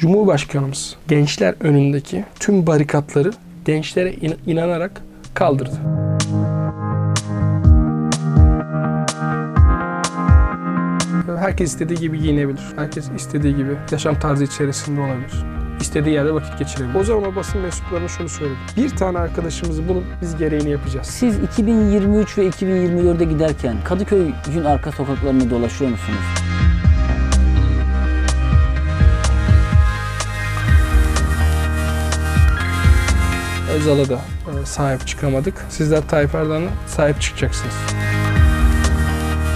Cumhurbaşkanımız gençler önündeki tüm barikatları gençlere in- inanarak kaldırdı. Herkes istediği gibi giyinebilir. Herkes istediği gibi yaşam tarzı içerisinde olabilir. İstediği yerde vakit geçirebilir. O zaman basın mensuplarına şunu söyledi. Bir tane arkadaşımızı bunun biz gereğini yapacağız. Siz 2023 ve 2024'e giderken Kadıköy'ün arka sokaklarını dolaşıyor musunuz? Özal'a da e, sahip çıkamadık. Sizler Tayyip Erdoğan'a sahip çıkacaksınız.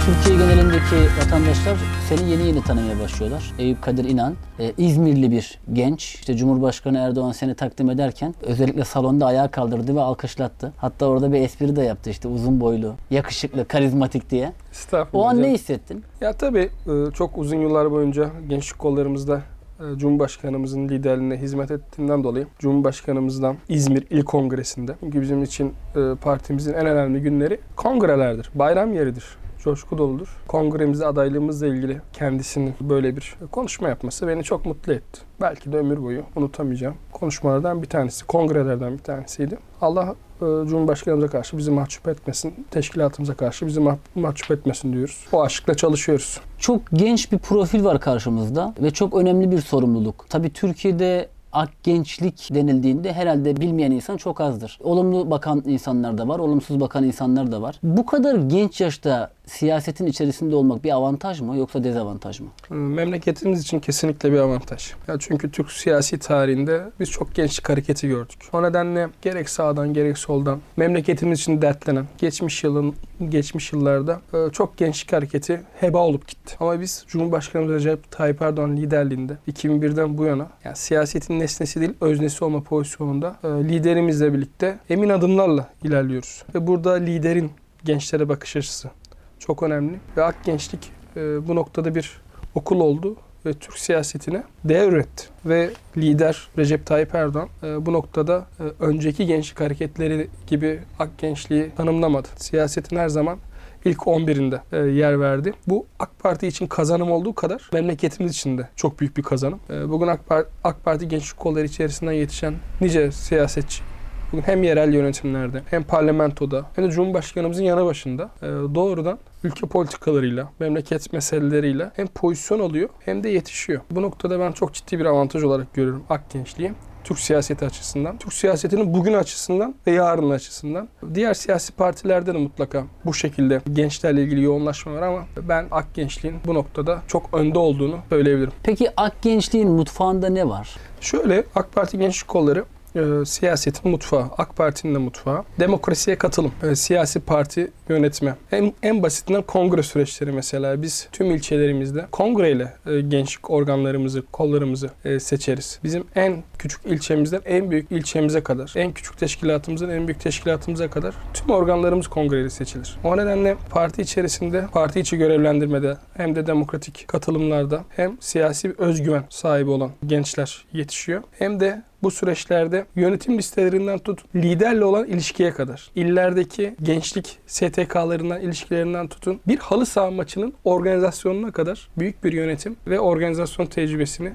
Türkiye genelindeki vatandaşlar seni yeni yeni tanımaya başlıyorlar. Eyüp Kadir İnan, e, İzmirli bir genç. İşte Cumhurbaşkanı Erdoğan seni takdim ederken özellikle salonda ayağa kaldırdı ve alkışlattı. Hatta orada bir espri de yaptı işte uzun boylu, yakışıklı, karizmatik diye. Estağfurullah. O an canım. ne hissettin? Ya tabii e, çok uzun yıllar boyunca gençlik kollarımızda Cumhurbaşkanımızın liderliğine hizmet ettiğinden dolayı Cumhurbaşkanımızdan İzmir İl Kongresi'nde çünkü bizim için e, partimizin en önemli günleri kongrelerdir. Bayram yeridir. Coşku doludur. Kongremizde adaylığımızla ilgili kendisinin böyle bir konuşma yapması beni çok mutlu etti. Belki de ömür boyu unutamayacağım konuşmalardan bir tanesi, kongrelerden bir tanesiydi. Allah e, Cumhurbaşkanımıza karşı bizi mahcup etmesin, teşkilatımıza karşı bizi mah- mahcup etmesin diyoruz. O aşkla çalışıyoruz. Çok genç bir profil var karşımızda ve çok önemli bir sorumluluk. Tabii Türkiye'de ak gençlik denildiğinde herhalde bilmeyen insan çok azdır. Olumlu bakan insanlar da var, olumsuz bakan insanlar da var. Bu kadar genç yaşta siyasetin içerisinde olmak bir avantaj mı yoksa dezavantaj mı? E, Memleketimiz için kesinlikle bir avantaj. Ya çünkü Türk siyasi tarihinde biz çok gençlik hareketi gördük. O nedenle gerek sağdan gerek soldan memleketimiz için dertlenen geçmiş yılın geçmiş yıllarda e, çok gençlik hareketi heba olup gitti. Ama biz Cumhurbaşkanımız Recep Tayyip Erdoğan liderliğinde 2001'den bu yana yani siyasetin nesnesi değil öznesi olma pozisyonunda e, liderimizle birlikte emin adımlarla ilerliyoruz. Ve burada liderin gençlere bakış açısı çok önemli. Ve Ak Gençlik e, bu noktada bir okul oldu ve Türk siyasetine değer üretti. Ve lider Recep Tayyip Erdoğan e, bu noktada e, önceki gençlik hareketleri gibi Ak Gençliği tanımlamadı. Siyasetin her zaman ilk 11'inde e, yer verdi. Bu AK Parti için kazanım olduğu kadar memleketimiz için de çok büyük bir kazanım. E, bugün AK, Par- AK Parti gençlik kolları içerisinden yetişen nice siyasetçi bugün hem yerel yönetimlerde hem parlamentoda hem de Cumhurbaşkanımızın yanı başında e, doğrudan ülke politikalarıyla, memleket meseleleriyle hem pozisyon alıyor hem de yetişiyor. Bu noktada ben çok ciddi bir avantaj olarak görüyorum AK gençliği. Türk siyaseti açısından, Türk siyasetinin bugün açısından ve yarın açısından. Diğer siyasi partilerde de mutlaka bu şekilde gençlerle ilgili yoğunlaşma var ama ben AK gençliğin bu noktada çok önde olduğunu söyleyebilirim. Peki ak gençliğin mutfağında ne var? Şöyle AK Parti Gençlik Kolları e, siyasetin mutfağı, AK Parti'nin de mutfağı, demokrasiye katılım, e, siyasi parti yönetme. En, en basitinden kongre süreçleri mesela. Biz tüm ilçelerimizde kongreyle e, gençlik organlarımızı, kollarımızı e, seçeriz. Bizim en küçük ilçemizden en büyük ilçemize kadar, en küçük teşkilatımızdan en büyük teşkilatımıza kadar tüm organlarımız kongreyle seçilir. O nedenle parti içerisinde, parti içi görevlendirmede hem de demokratik katılımlarda hem siyasi özgüven sahibi olan gençler yetişiyor. Hem de bu süreçlerde yönetim listelerinden tut liderle olan ilişkiye kadar illerdeki gençlik STK'larından ilişkilerinden tutun bir halı saha maçının organizasyonuna kadar büyük bir yönetim ve organizasyon tecrübesini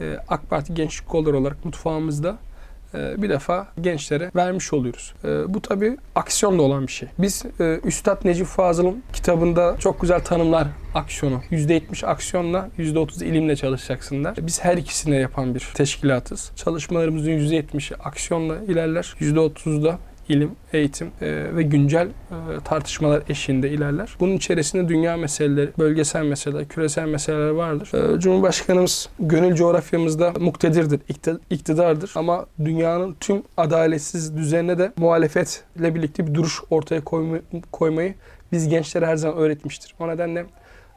e, AK Parti Gençlik Kolları olarak mutfağımızda e, bir defa gençlere vermiş oluyoruz. E, bu tabii aksiyonla olan bir şey. Biz e, Üstad Necip Fazıl'ın kitabında çok güzel tanımlar aksiyonu. %70 aksiyonla %30 ilimle çalışacaksınlar. Biz her ikisini yapan bir teşkilatız. Çalışmalarımızın %70'i aksiyonla ilerler. %30'u da ilim, eğitim e, ve güncel e, tartışmalar eşliğinde ilerler. Bunun içerisinde dünya meseleleri, bölgesel meseleler, küresel meseleler vardır. E, Cumhurbaşkanımız gönül coğrafyamızda muktedirdir, ikti- iktidardır ama dünyanın tüm adaletsiz düzenine de muhalefetle birlikte bir duruş ortaya koyma- koymayı biz gençlere her zaman öğretmiştir. O nedenle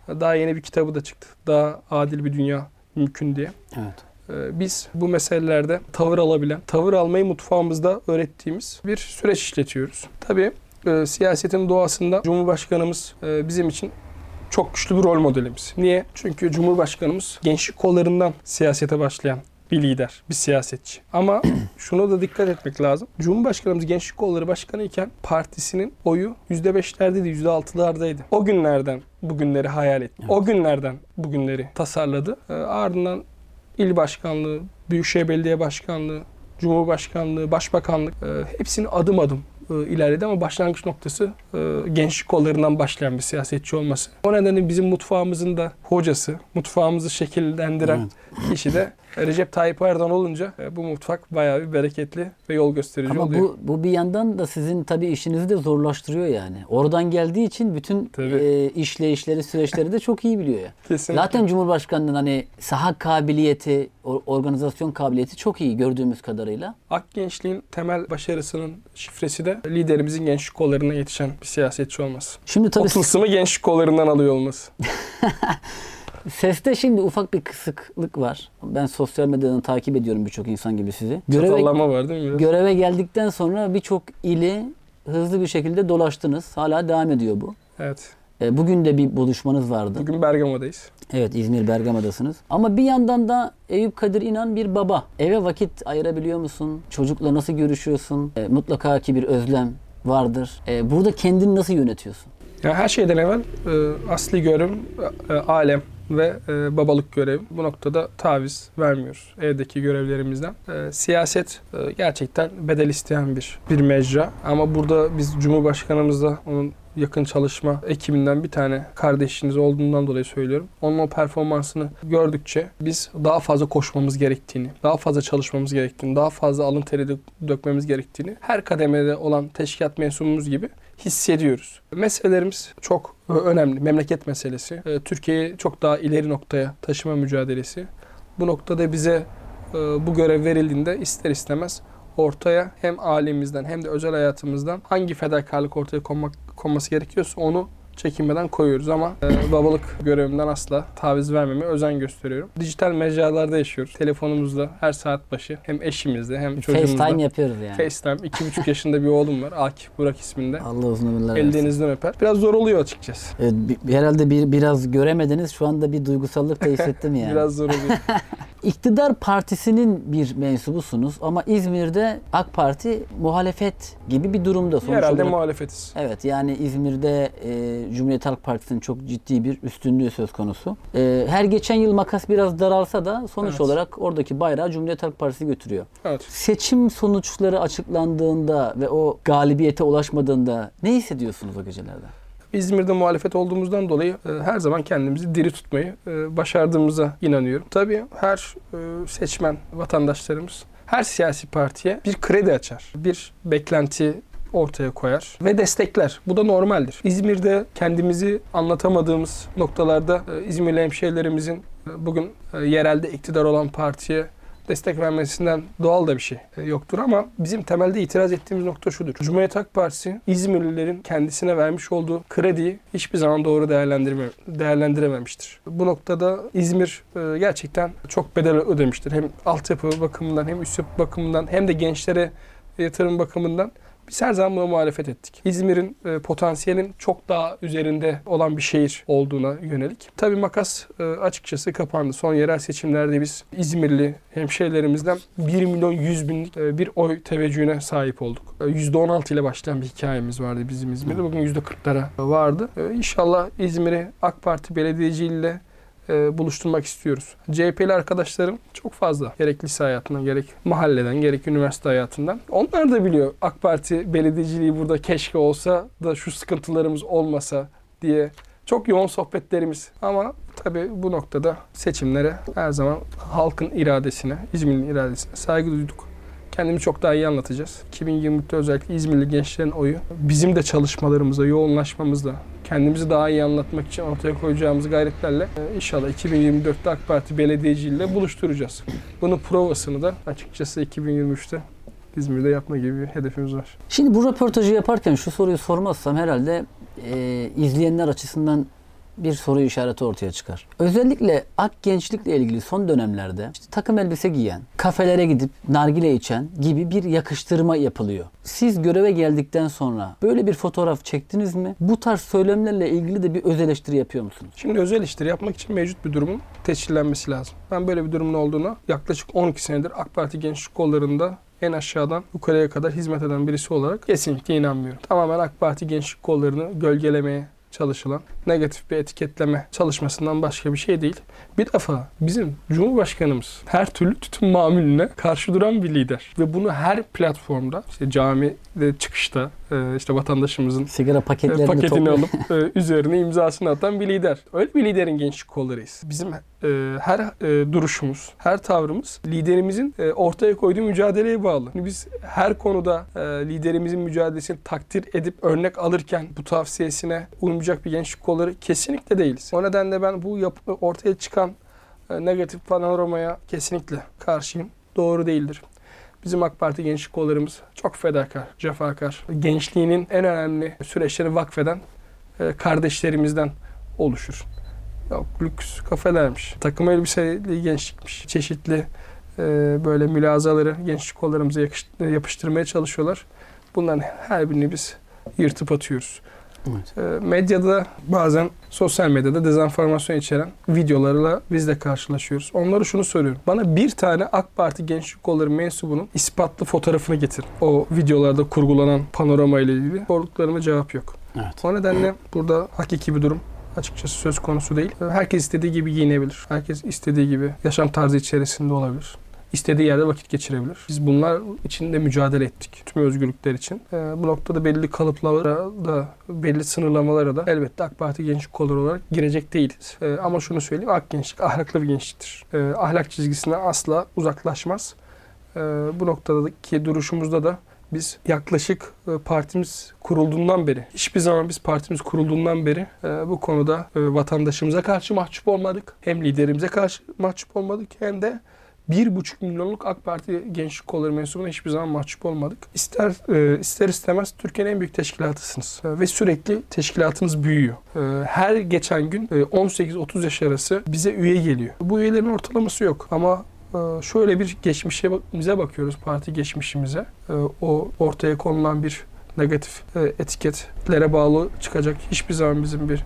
daha yeni bir kitabı da çıktı. Daha adil bir dünya mümkün diye. Evet. Ee, Biz bu meselelerde tavır alabilen, tavır almayı mutfağımızda öğrettiğimiz bir süreç işletiyoruz. Tabii e, siyasetin doğasında Cumhurbaşkanımız e, bizim için çok güçlü bir rol modelimiz. Niye? Çünkü Cumhurbaşkanımız gençlik kollarından siyasete başlayan bir lider, bir siyasetçi. Ama şuna da dikkat etmek lazım. Cumhurbaşkanımız Gençlik Kolları Başkanı iken partisinin oyu %5'lerdeydi, %6'lardaydı. O günlerden bugünleri hayal etti. Evet. O günlerden bugünleri tasarladı. Ee, ardından il başkanlığı, Büyükşehir Belediye Başkanlığı, Cumhurbaşkanlığı, Başbakanlık e, hepsini adım adım e, ilerledi ama başlangıç noktası e, gençlik kollarından başlayan bir siyasetçi olması. O nedenle bizim mutfağımızın da hocası, mutfağımızı şekillendiren kişi de Recep Tayyip Erdoğan olunca e, bu mutfak bayağı bir bereketli ve yol gösterici Ama oluyor. bu, bu bir yandan da sizin tabii işinizi de zorlaştırıyor yani. Oradan geldiği için bütün Tabii. e, işleyişleri, süreçleri de çok iyi biliyor. Kesinlikle. Zaten Cumhurbaşkanı'nın hani saha kabiliyeti, or- organizasyon kabiliyeti çok iyi gördüğümüz kadarıyla. Ak gençliğin temel başarısının şifresi de liderimizin gençlik kollarına yetişen bir siyasetçi olması. Şimdi tabii o tılsımı gençlik kollarından alıyor olması. seste şimdi ufak bir kısıklık var. Ben sosyal medyadan takip ediyorum birçok insan gibi sizi. Göreve, Çatallama var değil mi? biraz? göreve geldikten sonra birçok ili hızlı bir şekilde dolaştınız. Hala devam ediyor bu. Evet. E, Bugün de bir buluşmanız vardı. Bugün Bergama'dayız. Evet İzmir Bergama'dasınız. Ama bir yandan da Eyüp Kadir İnan bir baba. Eve vakit ayırabiliyor musun? Çocukla nasıl görüşüyorsun? E, mutlaka ki bir özlem vardır. E, burada kendini nasıl yönetiyorsun? Yani her şeyden evvel e, asli görevim e, alem ve e, babalık görevi. Bu noktada taviz vermiyoruz evdeki görevlerimizden. E, siyaset e, gerçekten bedel isteyen bir bir mecra. Ama burada biz Cumhurbaşkanımızla onun yakın çalışma ekibinden bir tane kardeşiniz olduğundan dolayı söylüyorum. Onun o performansını gördükçe biz daha fazla koşmamız gerektiğini, daha fazla çalışmamız gerektiğini, daha fazla alın teri dök- dökmemiz gerektiğini her kademede olan teşkilat mensubumuz gibi hissediyoruz. Meselelerimiz çok e, önemli. Memleket meselesi. E, Türkiye'yi çok daha ileri noktaya taşıma mücadelesi. Bu noktada bize e, bu görev verildiğinde ister istemez ortaya hem ailemizden hem de özel hayatımızdan hangi fedakarlık ortaya konmak, konması gerekiyorsa onu çekinmeden koyuyoruz ama e, babalık görevimden asla taviz vermemeye özen gösteriyorum. Dijital mecralarda yaşıyoruz. Telefonumuzda her saat başı hem eşimizle hem çocuğumuzla. FaceTime yapıyoruz yani. FaceTime. iki buçuk yaşında bir oğlum var. Akif Burak isminde. Allah uzun ömürler versin. Elinizden öper. Biraz zor oluyor açıkçası. Evet, bi- herhalde bir, biraz göremediniz. Şu anda bir duygusallık da hissettim yani. Biraz zor oluyor. İktidar partisinin bir mensubusunuz ama İzmir'de AK Parti muhalefet gibi bir durumda sonuç Herhalde olarak. muhalefetiz. Evet yani İzmir'de e, Cumhuriyet Halk Partisi'nin çok ciddi bir üstünlüğü söz konusu. E, her geçen yıl makas biraz daralsa da sonuç Evet. olarak oradaki bayrağı Cumhuriyet Halk Partisi götürüyor. Evet. Seçim sonuçları açıklandığında ve o galibiyete ulaşmadığında ne hissediyorsunuz o gecelerde? İzmir'de muhalefet olduğumuzdan dolayı e, her zaman kendimizi diri tutmayı e, başardığımıza inanıyorum. Tabii her e, seçmen vatandaşlarımız her siyasi partiye bir kredi açar. Bir beklenti ortaya koyar ve destekler. Bu da normaldir. İzmir'de kendimizi anlatamadığımız noktalarda e, İzmirli hemşehrilerimizin e, bugün e, yerelde iktidar olan partiye destek vermesinden doğal da bir şey yoktur ama bizim temelde itiraz ettiğimiz nokta şudur. Cumhuriyet Halk Partisi İzmirlilerin kendisine vermiş olduğu krediyi hiçbir zaman doğru değerlendirme, değerlendirememiştir. Bu noktada İzmir gerçekten çok bedel ödemiştir. Hem altyapı bakımından hem üst yapı bakımından hem de gençlere yatırım bakımından biz her zaman buna muhalefet ettik. İzmir'in e, potansiyelin çok daha üzerinde olan bir şehir olduğuna yönelik. Tabii makas e, açıkçası kapandı. Son yerel seçimlerde biz İzmirli hemşehrilerimizden 1 milyon 100 bin e, bir oy teveccühüne sahip olduk. E, %16 ile başlayan bir hikayemiz vardı bizim İzmir'de. Bugün %40'lara vardı. E, İnşallah İzmir'i AK Parti belediyeciliğiyle e, buluşturmak istiyoruz. CHP'li arkadaşlarım çok fazla. Gerek lise hayatından, gerek mahalleden, gerek üniversite hayatından. Onlar da biliyor AK Parti belediyeciliği burada keşke olsa da şu sıkıntılarımız olmasa diye çok yoğun sohbetlerimiz. Ama tabii bu noktada seçimlere her zaman halkın iradesine, İzmir'in iradesine saygı duyduk. Kendimi çok daha iyi anlatacağız. 2023'te özellikle İzmirli gençlerin oyu bizim de çalışmalarımıza, yoğunlaşmamızla, kendimizi daha iyi anlatmak için ortaya koyacağımız gayretlerle e, inşallah 2024'te AK Parti belediyeciliğiyle buluşturacağız. Bunun provasını da açıkçası 2023'te İzmir'de yapma gibi bir hedefimiz var. Şimdi bu röportajı yaparken şu soruyu sormazsam herhalde e, izleyenler açısından bir soru işareti ortaya çıkar. Özellikle ak gençlikle ilgili son dönemlerde işte takım elbise giyen, kafelere gidip nargile içen gibi bir yakıştırma yapılıyor. Siz göreve geldikten sonra böyle bir fotoğraf çektiniz mi? Bu tarz söylemlerle ilgili de bir öz eleştiri yapıyor musunuz? Şimdi özel işleri yapmak için mevcut bir durumun tescillenmesi lazım. Ben böyle bir durumun olduğuna yaklaşık 12 senedir AK Parti gençlik kollarında en aşağıdan yukarıya kadar hizmet eden birisi olarak kesinlikle inanmıyorum. Tamamen AK Parti gençlik kollarını gölgelemeye çalışılan, negatif bir etiketleme çalışmasından başka bir şey değil. Bir defa bizim Cumhurbaşkanımız her türlü tütün mamülüne karşı duran bir lider. Ve bunu her platformda, işte camide çıkışta, e, işte vatandaşımızın Sigara e, paketlerini paketini alıp e, üzerine imzasını atan bir lider. Öyle bir liderin gençlik kollarıyız. Bizim her duruşumuz, her tavrımız liderimizin ortaya koyduğu mücadeleye bağlı. Biz her konuda liderimizin mücadelesini takdir edip örnek alırken bu tavsiyesine uymayacak bir gençlik kolları kesinlikle değiliz. O nedenle ben bu yapı, ortaya çıkan e, negatif panoramaya kesinlikle karşıyım. Doğru değildir. Bizim AK Parti gençlik kollarımız çok fedakar, cefakar. Gençliğinin en önemli süreçleri vakfeden e, kardeşlerimizden oluşur. Yok lüks kafelermiş, takım elbiseli gençlikmiş, çeşitli e, böyle mülazaları gençlik kollarımıza yakış- yapıştırmaya çalışıyorlar. Bunların her birini biz yırtıp atıyoruz. Evet. E, medyada bazen sosyal medyada dezenformasyon içeren videolarla biz de karşılaşıyoruz. Onlara şunu soruyorum. Bana bir tane AK Parti Gençlik Kolları mensubunun ispatlı fotoğrafını getir. O videolarda kurgulanan panorama ile ilgili. Sorduklarıma cevap yok. Evet. O nedenle burada hakiki bir durum açıkçası söz konusu değil. Herkes istediği gibi giyinebilir. Herkes istediği gibi yaşam tarzı içerisinde olabilir. İstediği yerde vakit geçirebilir. Biz bunlar için de mücadele ettik. Tüm özgürlükler için. Ee, bu noktada belli kalıplara da, belli sınırlamalara da elbette AK Parti gençlik kolları olarak girecek değiliz. Ee, ama şunu söyleyeyim, AK gençlik ahlaklı bir gençliktir. Ee, ahlak çizgisine asla uzaklaşmaz. Ee, bu noktadaki duruşumuzda da biz yaklaşık e, partimiz kurulduğundan beri, hiçbir zaman biz partimiz kurulduğundan beri e, bu konuda e, vatandaşımıza karşı mahcup olmadık. Hem liderimize karşı mahcup olmadık hem de bir buçuk milyonluk AK Parti gençlik kolları mensubuna hiçbir zaman mahcup olmadık. İster e, ister istemez Türkiye'nin en büyük teşkilatısınız E, ve sürekli teşkilatınız büyüyor. E, her geçen gün e, 18-30 yaş arası bize üye geliyor. Bu üyelerin ortalaması yok ama şöyle bir geçmişimize bakıyoruz, parti geçmişimize. O ortaya konulan bir negatif etiketlere bağlı çıkacak hiçbir zaman bizim bir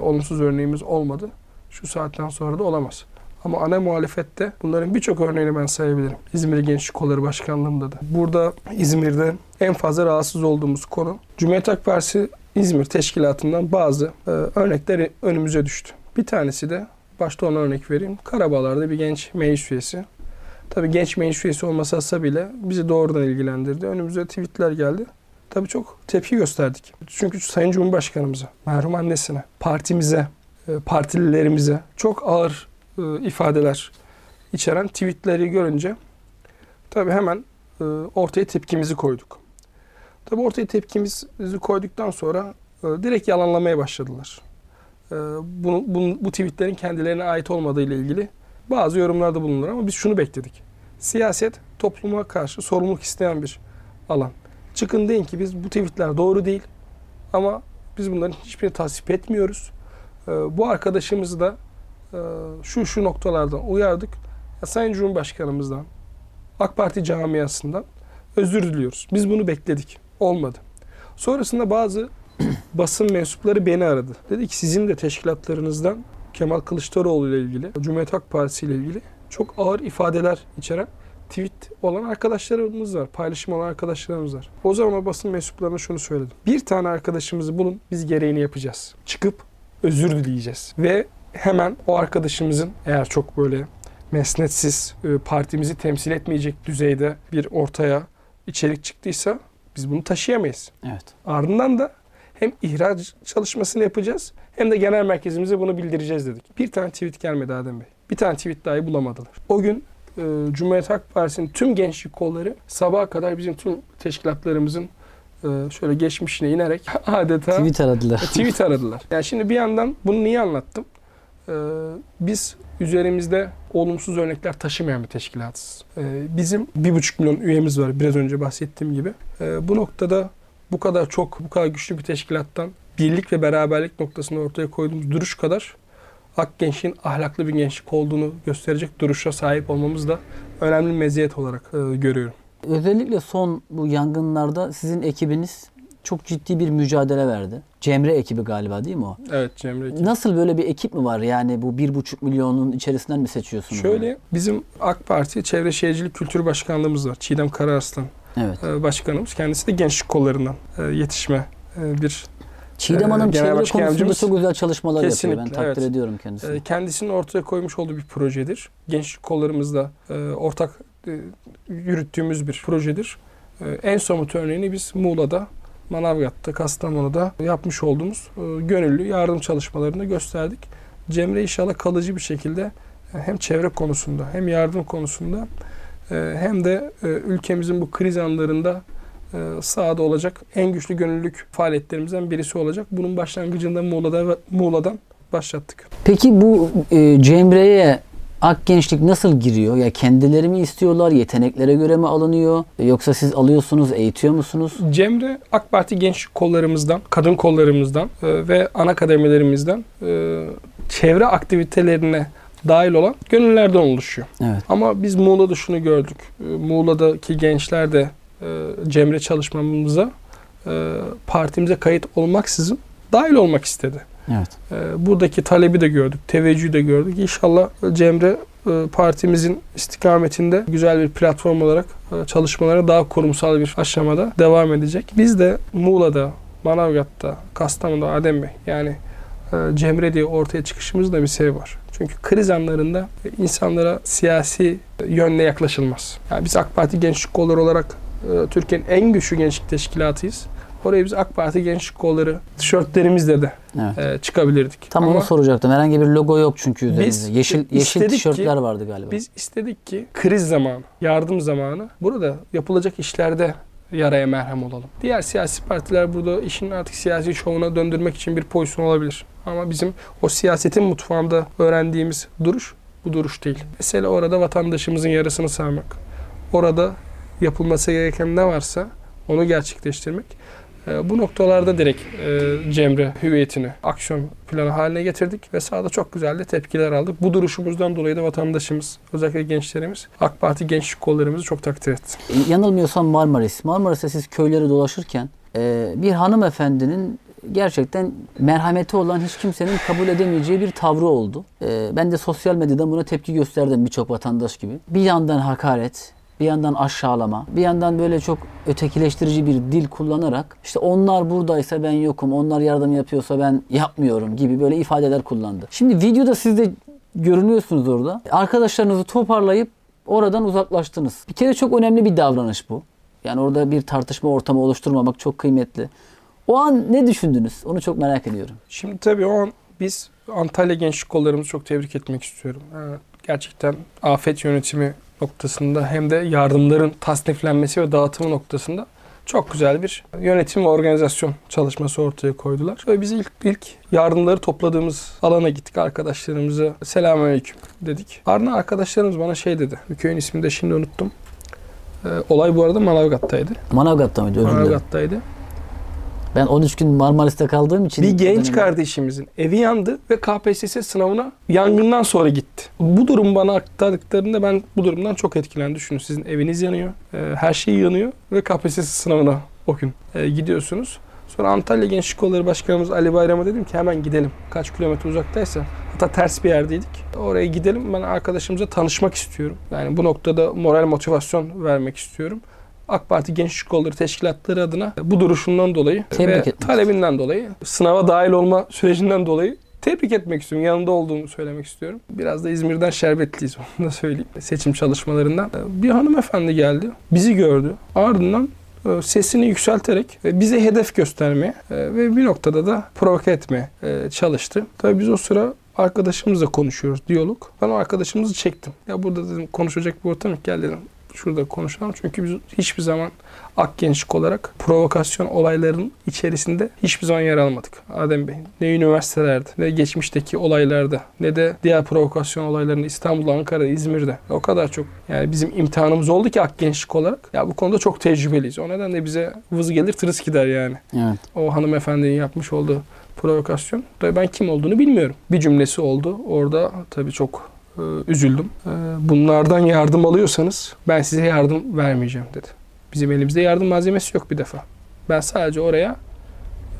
olumsuz örneğimiz olmadı. Şu saatten sonra da olamaz. Ama ana muhalefette bunların birçok örneğini ben sayabilirim. İzmir Gençlik Kolları Başkanlığımda da. Burada İzmir'de en fazla rahatsız olduğumuz konu Cumhuriyet Halk Partisi İzmir Teşkilatı'ndan bazı e, örnekler önümüze düştü. Bir tanesi de başta ona örnek vereyim. Karabağlar'da bir genç meclis üyesi. Tabii genç meclis üyesi olması hasebiyle bizi doğrudan ilgilendirdi. Önümüze tweetler geldi. Tabii çok tepki gösterdik. Çünkü Sayın Cumhurbaşkanımıza, merhum annesine, partimize, e, partililerimize çok ağır e, ifadeler içeren tweetleri görünce tabii hemen e, ortaya tepkimizi koyduk. Tabii ortaya tepkimizi koyduktan sonra e, direkt yalanlamaya başladılar. E, bunu, bu tweetlerin kendilerine ait olmadığı ile ilgili bazı yorumlarda bulundular ama biz şunu bekledik. Siyaset topluma karşı sorumluluk isteyen bir alan. Çıkın deyin ki biz bu tweetler doğru değil ama biz bunların hiçbirini tasvip etmiyoruz. E, bu arkadaşımızı da şu şu noktalardan uyardık. Ya Sayın Cumhurbaşkanımızdan, AK Parti camiasından özür diliyoruz. Biz bunu bekledik. Olmadı. Sonrasında bazı basın mensupları beni aradı. Dedi ki sizin de teşkilatlarınızdan Kemal Kılıçdaroğlu ile ilgili, Cumhuriyet Halk Partisi ile ilgili çok ağır ifadeler içeren tweet olan arkadaşlarımız var. Paylaşım olan arkadaşlarımız var. O zaman basın mensuplarına şunu söyledim. Bir tane arkadaşımızı bulun biz gereğini yapacağız. Çıkıp özür dileyeceğiz. Ve hemen o arkadaşımızın eğer çok böyle mesnetsiz e, partimizi temsil etmeyecek düzeyde bir ortaya içerik çıktıysa biz bunu taşıyamayız. Evet. Ardından da hem ihraç çalışmasını yapacağız hem de genel merkezimize bunu bildireceğiz dedik. Bir tane tweet gelmedi Adem Bey. Bir tane tweet dahi bulamadılar. O gün e, Cumhuriyet Halk Partisi'nin tüm gençlik kolları sabaha kadar bizim tüm teşkilatlarımızın e, şöyle geçmişine inerek adeta Tweet aradılar. tweet aradılar. Yani şimdi bir yandan bunu niye anlattım? Ee, biz üzerimizde olumsuz örnekler taşımayan bir teşkilatız. Ee, bizim bir buçuk milyon üyemiz var biraz önce bahsettiğim gibi. Ee, bu noktada bu kadar çok, bu kadar güçlü bir teşkilattan birlik ve beraberlik noktasında ortaya koyduğumuz duruş kadar Ak gençliğin ahlaklı bir gençlik olduğunu gösterecek duruşa sahip olmamız da önemli meziyet olarak e, görüyorum. Özellikle son bu yangınlarda sizin ekibiniz çok ciddi bir mücadele verdi. Cemre ekibi galiba değil mi o? Evet Cemre. Nasıl böyle bir ekip mi var? Yani bu bir buçuk milyonun içerisinden mi seçiyorsunuz? Şöyle bizim AK Parti Çevre Şehircilik Kültür Başkanlığımız var. Çiğdem Kararslan Evet. e, başkanımız. Kendisi de gençlik kollarından e, yetişme e, bir Çiğdem Hanım Genel çevre konusunda çok güzel çalışmalar yapıyor. Ben Kesinlikle, takdir evet. ediyorum kendisini. Kendisinin ortaya koymuş olduğu bir projedir. Gençlik kollarımızla ortak yürüttüğümüz bir projedir. En somut örneğini biz Muğla'da, Manavgat'ta, Kastamonu'da yapmış olduğumuz e, gönüllü yardım çalışmalarını gösterdik. Cemre inşallah kalıcı bir şekilde e, hem çevre konusunda hem yardım konusunda e, hem de ülkemizin bu kriz anlarında sahada olacak en güçlü gönüllülük faaliyetlerimizden birisi olacak. Bunun başlangıcında Muğla'da Muğla'dan başlattık. Peki bu Cemre'ye Ak Gençlik nasıl giriyor? Ya kendileri mi istiyorlar? Yeteneklere göre mi alınıyor? Yoksa siz alıyorsunuz, eğitiyor musunuz? Cemre AK Parti gençlik kollarımızdan, kadın kollarımızdan e, ve ana kademelerimizden e, çevre aktivitelerine dahil olan gönüllerden oluşuyor. Evet. Ama biz Muğla'da şunu gördük. E, Muğla'daki gençler de Cemre çalışmamıza partimize kayıt olmaksızın dahil olmak istedi. Evet. E, buradaki talebi de gördük, teveccühü de gördük. İnşallah Cemre e, partimizin istikametinde güzel bir platform olarak e, çalışmalara daha kurumsal bir aşamada devam edecek. Biz de Muğla'da, Manavgat'ta, Kastamonu'da Adem Bey yani e, Cemre diye ortaya çıkışımızda bir sebebi var. Çünkü kriz anlarında insanlara siyasi yönle yaklaşılmaz. Yani biz AK Parti Gençlik Kolları olarak e, Türkiye'nin en güçlü gençlik teşkilatıyız. Oraya biz AK Parti Gençlik Kolları tişörtlerimizle de Evet. e, çıkabilirdik. Tam Ama onu soracaktım. Herhangi bir logo yok çünkü üzerinizde. Biz yeşil yeşil istedik ki- tişörtler vardı galiba. Biz istedik ki kriz zamanı, yardım zamanı burada yapılacak işlerde yaraya merhem olalım. Diğer siyasi partiler burada işin artık siyasi şovuna döndürmek için bir pozisyon olabilir. Ama bizim o siyasetin mutfağında öğrendiğimiz duruş bu duruş değil. Mesela orada vatandaşımızın yarısını sağmak. Orada yapılması gereken ne varsa onu gerçekleştirmek. E, Bu noktalarda direkt e, Cemre hüviyetini aksiyon planı haline getirdik ve sahada çok güzel de tepkiler aldık. Bu duruşumuzdan dolayı da vatandaşımız, özellikle gençlerimiz AK Parti gençlik kollarımızı çok takdir etti. E, Yanılmıyorsam Marmaris. Marmaris'te siz köyleri dolaşırken bir hanımefendinin gerçekten merhameti olan hiç kimsenin kabul edemeyeceği bir tavrı oldu. Ben de sosyal medyadan buna tepki gösterdim birçok vatandaş gibi. Bir yandan hakaret, bir yandan aşağılama, bir yandan böyle çok ötekileştirici bir dil kullanarak işte onlar buradaysa ben yokum, onlar yardım yapıyorsa ben yapmıyorum gibi böyle ifadeler kullandı. Şimdi videoda siz de görünüyorsunuz orada. Arkadaşlarınızı toparlayıp oradan uzaklaştınız. Bir kere çok önemli bir davranış bu. Yani orada bir tartışma ortamı oluşturmamak çok kıymetli. O an ne düşündünüz? Onu çok merak ediyorum. Şimdi tabii o an biz Antalya gençlik kollarımızı çok tebrik etmek istiyorum. Ha, Gerçekten afet yönetimi noktasında hem de yardımların tasniflenmesi ve dağıtımı noktasında çok güzel bir yönetim ve organizasyon çalışması ortaya koydular. Ve biz ilk, ilk yardımları topladığımız alana gittik arkadaşlarımıza selamünaleyküm dedik. Ardından arkadaşlarımız bana şey dedi. Bir köyün ismini de şimdi unuttum. Ee, olay bu arada Manavgat'taydı. Manavgat'ta mıydı? Manavgat'taydı. Ben 13 gün Marmaris'te kaldığım için... Bir genç kardeşimizin evi yandı ve KPSS sınavına yangından sonra gitti. Bu durum bana aktardıklarında ben bu durumdan çok etkilendim. Düşünün sizin eviniz yanıyor, e, her şey yanıyor ve KPSS sınavına o gün e, gidiyorsunuz. Sonra Antalya Gençlik Kolları Başkanımız Ali Bayram'a dedim ki hemen gidelim. Kaç kilometre uzaktaysa. Hatta ters bir yerdeydik. Oraya gidelim. Ben arkadaşımıza tanışmak istiyorum. Yani bu noktada moral motivasyon vermek istiyorum. AK Parti Gençlik Kolları Teşkilatları adına bu duruşundan dolayı Tebrik ve talebinden dolayı, sınava dahil olma sürecinden dolayı tebrik etmek istiyorum. Yanında olduğumu söylemek istiyorum. Biraz da İzmir'den şerbetliyiz onu da söyleyeyim. Seçim çalışmalarından. Bir hanımefendi geldi. Bizi gördü. Ardından e, sesini yükselterek e, bize hedef göstermeye e, ve bir noktada da provoke etmeye e, çalıştı. Tabii biz o sıra arkadaşımızla konuşuyoruz, diyalog. Ben o arkadaşımızı çektim. Ya burada dedim konuşacak bir ortam yok. Gel dedim şurada konuşalım. Çünkü biz hiçbir zaman Ak Gençlik olarak provokasyon olayların içerisinde hiçbir zaman yer almadık. Adem Bey ne üniversitelerde ne geçmişteki olaylarda ne de diğer provokasyon olaylarında İstanbul'da, Ankara'da, İzmir'de o kadar çok yani bizim imtihanımız oldu ki Ak Gençlik olarak ya bu konuda çok tecrübeliyiz. O nedenle bize vız gelir tırıs gider yani. Evet. O hanımefendinin yapmış olduğu provokasyon. Ben kim olduğunu bilmiyorum. Bir cümlesi oldu. Orada tabii çok üzüldüm. E, bunlardan yardım alıyorsanız ben size yardım vermeyeceğim dedi. Bizim elimizde yardım malzemesi yok bir defa. Ben sadece oraya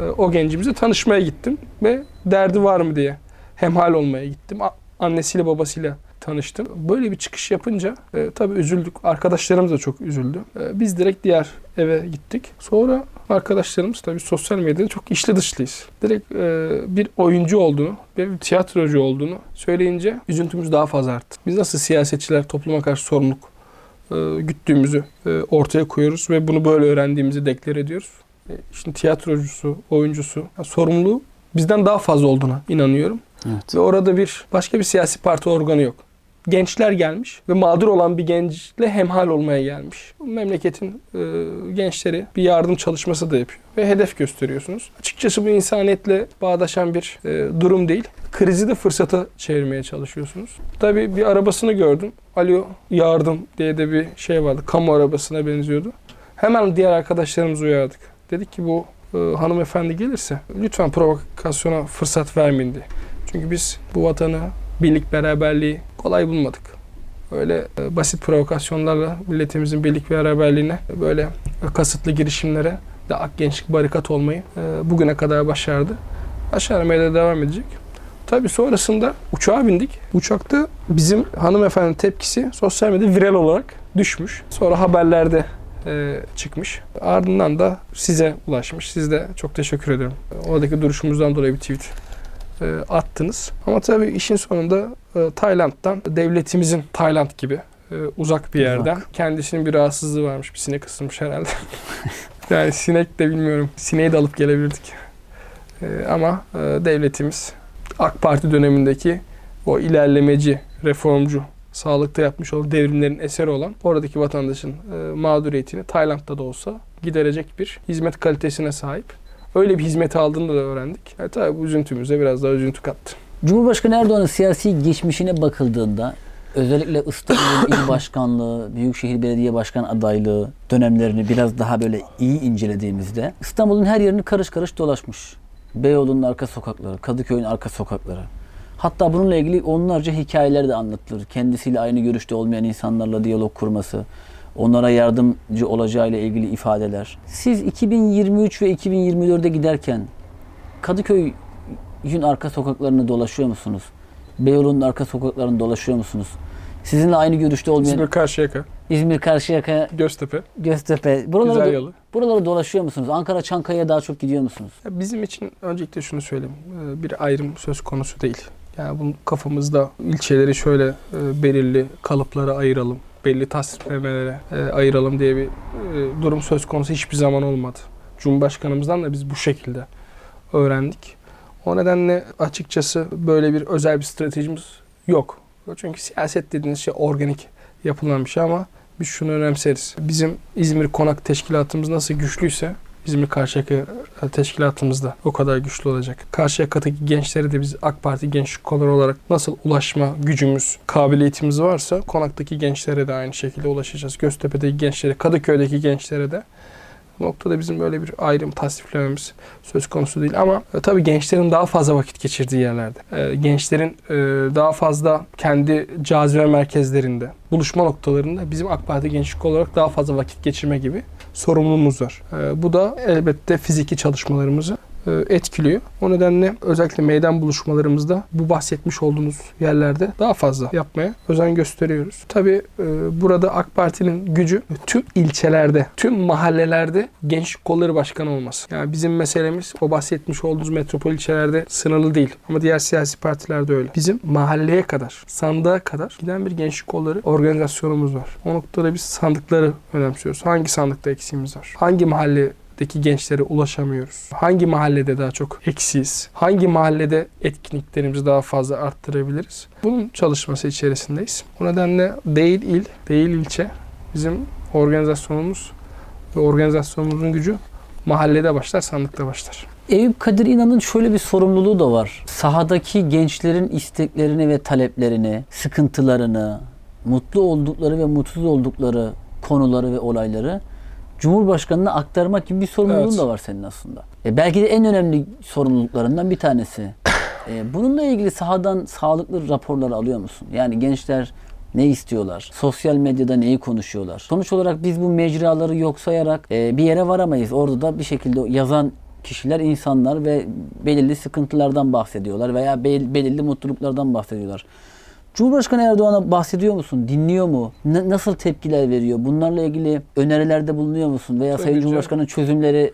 e, o gencimize tanışmaya gittim ve derdi var mı diye hemhal olmaya gittim. Annesiyle babasıyla tanıştım. Böyle bir çıkış yapınca e, tabii üzüldük. Arkadaşlarımız da çok üzüldü. E, biz direkt diğer eve gittik. Sonra arkadaşlarımız tabii sosyal medyada çok içli dışlıyız. Direkt e, bir oyuncu olduğunu bir tiyatrocu olduğunu söyleyince üzüntümüz daha fazla arttı. Biz nasıl siyasetçiler topluma karşı sorumluluk e, güttüğümüzü e, ortaya koyuyoruz ve bunu böyle öğrendiğimizi deklar ediyoruz. E, şimdi tiyatrocusu, oyuncusu yani sorumluluğu bizden daha fazla olduğuna inanıyorum. Evet. Ve orada bir başka bir siyasi parti organı yok. Gençler gelmiş ve mağdur olan bir gençle hemhal olmaya gelmiş. Memleketin e, gençleri bir yardım çalışması da yapıyor ve hedef gösteriyorsunuz. Açıkçası bu insaniyetle bağdaşan bir e, durum değil. Krizi de fırsata çevirmeye çalışıyorsunuz. Tabii bir arabasını gördüm. Alo yardım diye de bir şey vardı. Kamu arabasına benziyordu. Hemen diğer arkadaşlarımızı uyardık. Dedik ki bu e, hanımefendi gelirse lütfen provokasyona fırsat vermeyin diye. Çünkü biz bu vatanı, birlik beraberliği kolay bulmadık. Öyle e, basit provokasyonlarla milletimizin birlik beraberliğine böyle kasıtlı girişimlere de ak gençlik barikat olmayı e, bugüne kadar başardı. Başarmaya da devam edecek. Tabii sonrasında uçağa bindik. Uçakta bizim hanımefendinin tepkisi sosyal medyada viral olarak düşmüş. Sonra haberlerde e, çıkmış. Ardından da size ulaşmış. Siz de çok teşekkür ederim. Oradaki duruşumuzdan dolayı bir tweet e, attınız. Ama tabii işin sonunda e, Tayland'dan devletimizin Tayland gibi e, uzak bir yerden Uzak. kendisinin bir rahatsızlığı varmış. Bir sinek ısırmış herhalde. yani sinek de bilmiyorum. Sineği de alıp gelebilirdik. E, ama e, devletimiz AK Parti dönemindeki o ilerlemeci, reformcu, sağlıkta yapmış olduğu devrimlerin eseri olan oradaki vatandaşın e, mağduriyetini Tayland'da da olsa giderecek bir hizmet kalitesine sahip. Öyle bir hizmeti aldığını da öğrendik. Yani tabii bu üzüntümüze biraz daha üzüntü kattı. Cumhurbaşkanı Erdoğan'ın siyasi geçmişine bakıldığında özellikle İstanbul İl Başkanlığı, Büyükşehir Belediye Başkan adaylığı dönemlerini biraz daha böyle iyi incelediğimizde İstanbul'un her yerini karış karış dolaşmış. Beyoğlu'nun arka sokakları, Kadıköy'ün arka sokakları. Hatta bununla ilgili onlarca hikayeler de anlatılır. Kendisiyle aynı görüşte olmayan insanlarla diyalog kurması, onlara yardımcı olacağıyla ilgili ifadeler. Siz 2023 ve 2024'e giderken Kadıköy'ün arka sokaklarını dolaşıyor musunuz? Beyoğlu'nun arka sokaklarını dolaşıyor musunuz? Sizinle aynı görüşte olmayan İzmir Karşıyaka, İzmir, Karşıyaka, Göztepe, Göztepe. Buraları, güzel yolu. buraları dolaşıyor musunuz? Ankara, Çankaya'ya daha çok gidiyor musunuz? Ya Bizim için öncelikle şunu söyleyeyim. Ee, Bir ayrım söz konusu değil. Yani bunun kafamızda ilçeleri şöyle e, belirli kalıplara ayıralım. Belli tasniflemelere e, ayıralım diye bir e, durum söz konusu hiçbir zaman olmadı. Cumhurbaşkanımızdan da biz bu şekilde öğrendik. O nedenle açıkçası böyle bir özel bir stratejimiz yok. Çünkü siyaset dediğiniz şey organik yapılan bir şey ama biz şunu önemseriz. Bizim İzmir Konak Teşkilatımız nasıl güçlüyse İzmir Karşıyaka teşkilatımız da o kadar güçlü olacak. Karşıyaka'daki gençlere de biz AK Parti gençlik kolları olarak nasıl ulaşma gücümüz, kabiliyetimiz varsa Konak'taki gençlere de aynı şekilde ulaşacağız. Göztepe'deki gençlere, Kadıköy'deki gençlere de noktada bizim böyle bir ayrım tasniflememiz söz konusu değil ama e, tabii gençlerin daha fazla vakit geçirdiği yerlerde, e, gençlerin e, daha fazla kendi cazibe merkezlerinde, buluşma noktalarında bizim AK Parti gençlik olarak daha fazla vakit geçirme gibi sorumluluğumuz var. E, bu da elbette fiziki çalışmalarımızı etkiliyor. O nedenle özellikle meydan buluşmalarımızda bu bahsetmiş olduğunuz yerlerde daha fazla yapmaya özen gösteriyoruz. Tabii e, burada AK Parti'nin gücü tüm ilçelerde, tüm mahallelerde gençlik kolları başkanı olması. Yani bizim meselemiz o bahsetmiş olduğunuz metropol ilçelerde sınırlı değil. Ama diğer siyasi partilerde öyle. Bizim mahalleye kadar, sandığa kadar giden bir gençlik kolları organizasyonumuz var. O noktada biz sandıkları önemsiyoruz. Hangi sandıkta eksiğimiz var? Hangi mahalle deki gençlere ulaşamıyoruz? Hangi mahallede daha çok eksiyiz? Hangi mahallede etkinliklerimizi daha fazla arttırabiliriz? Bunun çalışması içerisindeyiz. O nedenle değil il, değil ilçe bizim organizasyonumuz ve organizasyonumuzun gücü mahallede başlar, sandıkta başlar. Eyüp Kadir İnan'ın şöyle bir sorumluluğu da var. Sahadaki gençlerin isteklerini ve taleplerini, sıkıntılarını, mutlu oldukları ve mutsuz oldukları konuları ve olayları Cumhurbaşkanı'na aktarmak gibi bir sorumluluğun Evet. da var senin aslında. E belki de en önemli sorumluluklarından bir tanesi. E, bununla ilgili sahadan sağlıklı raporlar alıyor musun? Yani gençler ne istiyorlar? Sosyal medyada neyi konuşuyorlar? Sonuç olarak biz bu mecraları yok sayarak e, bir yere varamayız. Orada da bir şekilde yazan kişiler, insanlar ve belirli sıkıntılardan bahsediyorlar veya bel- belirli mutluluklardan bahsediyorlar. Cumhurbaşkanı Erdoğan'a bahsediyor musun? Dinliyor mu? N- nasıl tepkiler veriyor? Bunlarla ilgili önerilerde bulunuyor musun? Veya Sayın Tabii Cumhurbaşkanı'nın çözümleri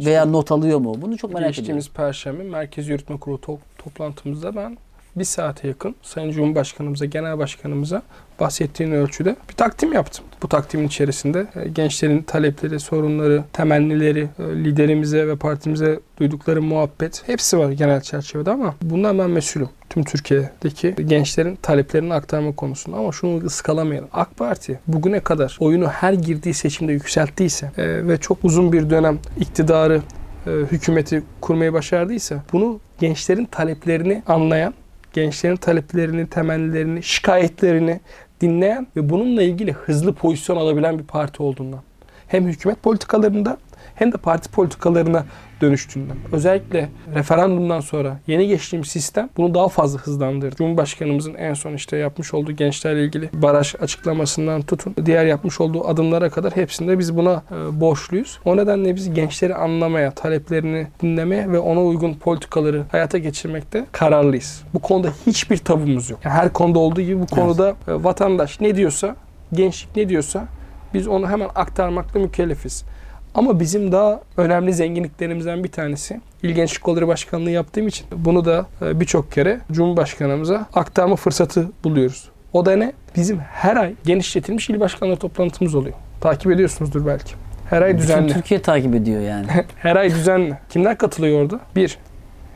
e, veya not alıyor mu? Bunu çok merak ediyorum. Geçtiğimiz Perşembe Merkez Yürütme Kurulu to- toplantımızda ben bir saate yakın Sayın Cumhurbaşkanımıza, Genel Başkanımıza bahsettiğin ölçüde bir takdim yaptım. Bu takdimin içerisinde e, gençlerin talepleri, sorunları, temennileri, e, liderimize ve partimize duydukları muhabbet hepsi var genel çerçevede ama bundan ben mesulüm. Tüm Türkiye'deki gençlerin taleplerini aktarma konusunda ama şunu ıskalamayalım. AK Parti bugüne kadar oyunu her girdiği seçimde yükselttiyse e, ve çok uzun bir dönem iktidarı hükümeti kurmayı başardıysa bunu gençlerin taleplerini anlayan, gençlerin taleplerini, temennilerini, şikayetlerini dinleyen ve bununla ilgili hızlı pozisyon alabilen bir parti olduğundan. Hem hükümet politikalarında hem de parti politikalarına dönüştüğünden. Özellikle referandumdan sonra yeni geçtiğimiz sistem bunu daha fazla hızlandırdı. Cumhurbaşkanımızın en son işte yapmış olduğu gençlerle ilgili baraj açıklamasından tutun diğer yapmış olduğu adımlara kadar hepsinde biz buna e, borçluyuz. O nedenle biz gençleri anlamaya, taleplerini dinlemeye ve ona uygun politikaları hayata geçirmekte kararlıyız. Bu konuda hiçbir tabumuz yok. Yani her konuda olduğu gibi bu konuda e, vatandaş ne diyorsa, gençlik ne diyorsa biz onu hemen aktarmakla mükellefiz. Ama bizim daha önemli zenginliklerimizden bir tanesi İl Gençlik Kolları Başkanlığı yaptığım için bunu da e, birçok kere Cumhurbaşkanımıza aktarma fırsatı buluyoruz. O da ne? Bizim her ay genişletilmiş il başkanları toplantımız oluyor. Takip ediyorsunuzdur belki. Her ay Bütün düzenli. Türkiye takip ediyor yani. Her ay düzenli. Kimler katılıyor orada? Bir,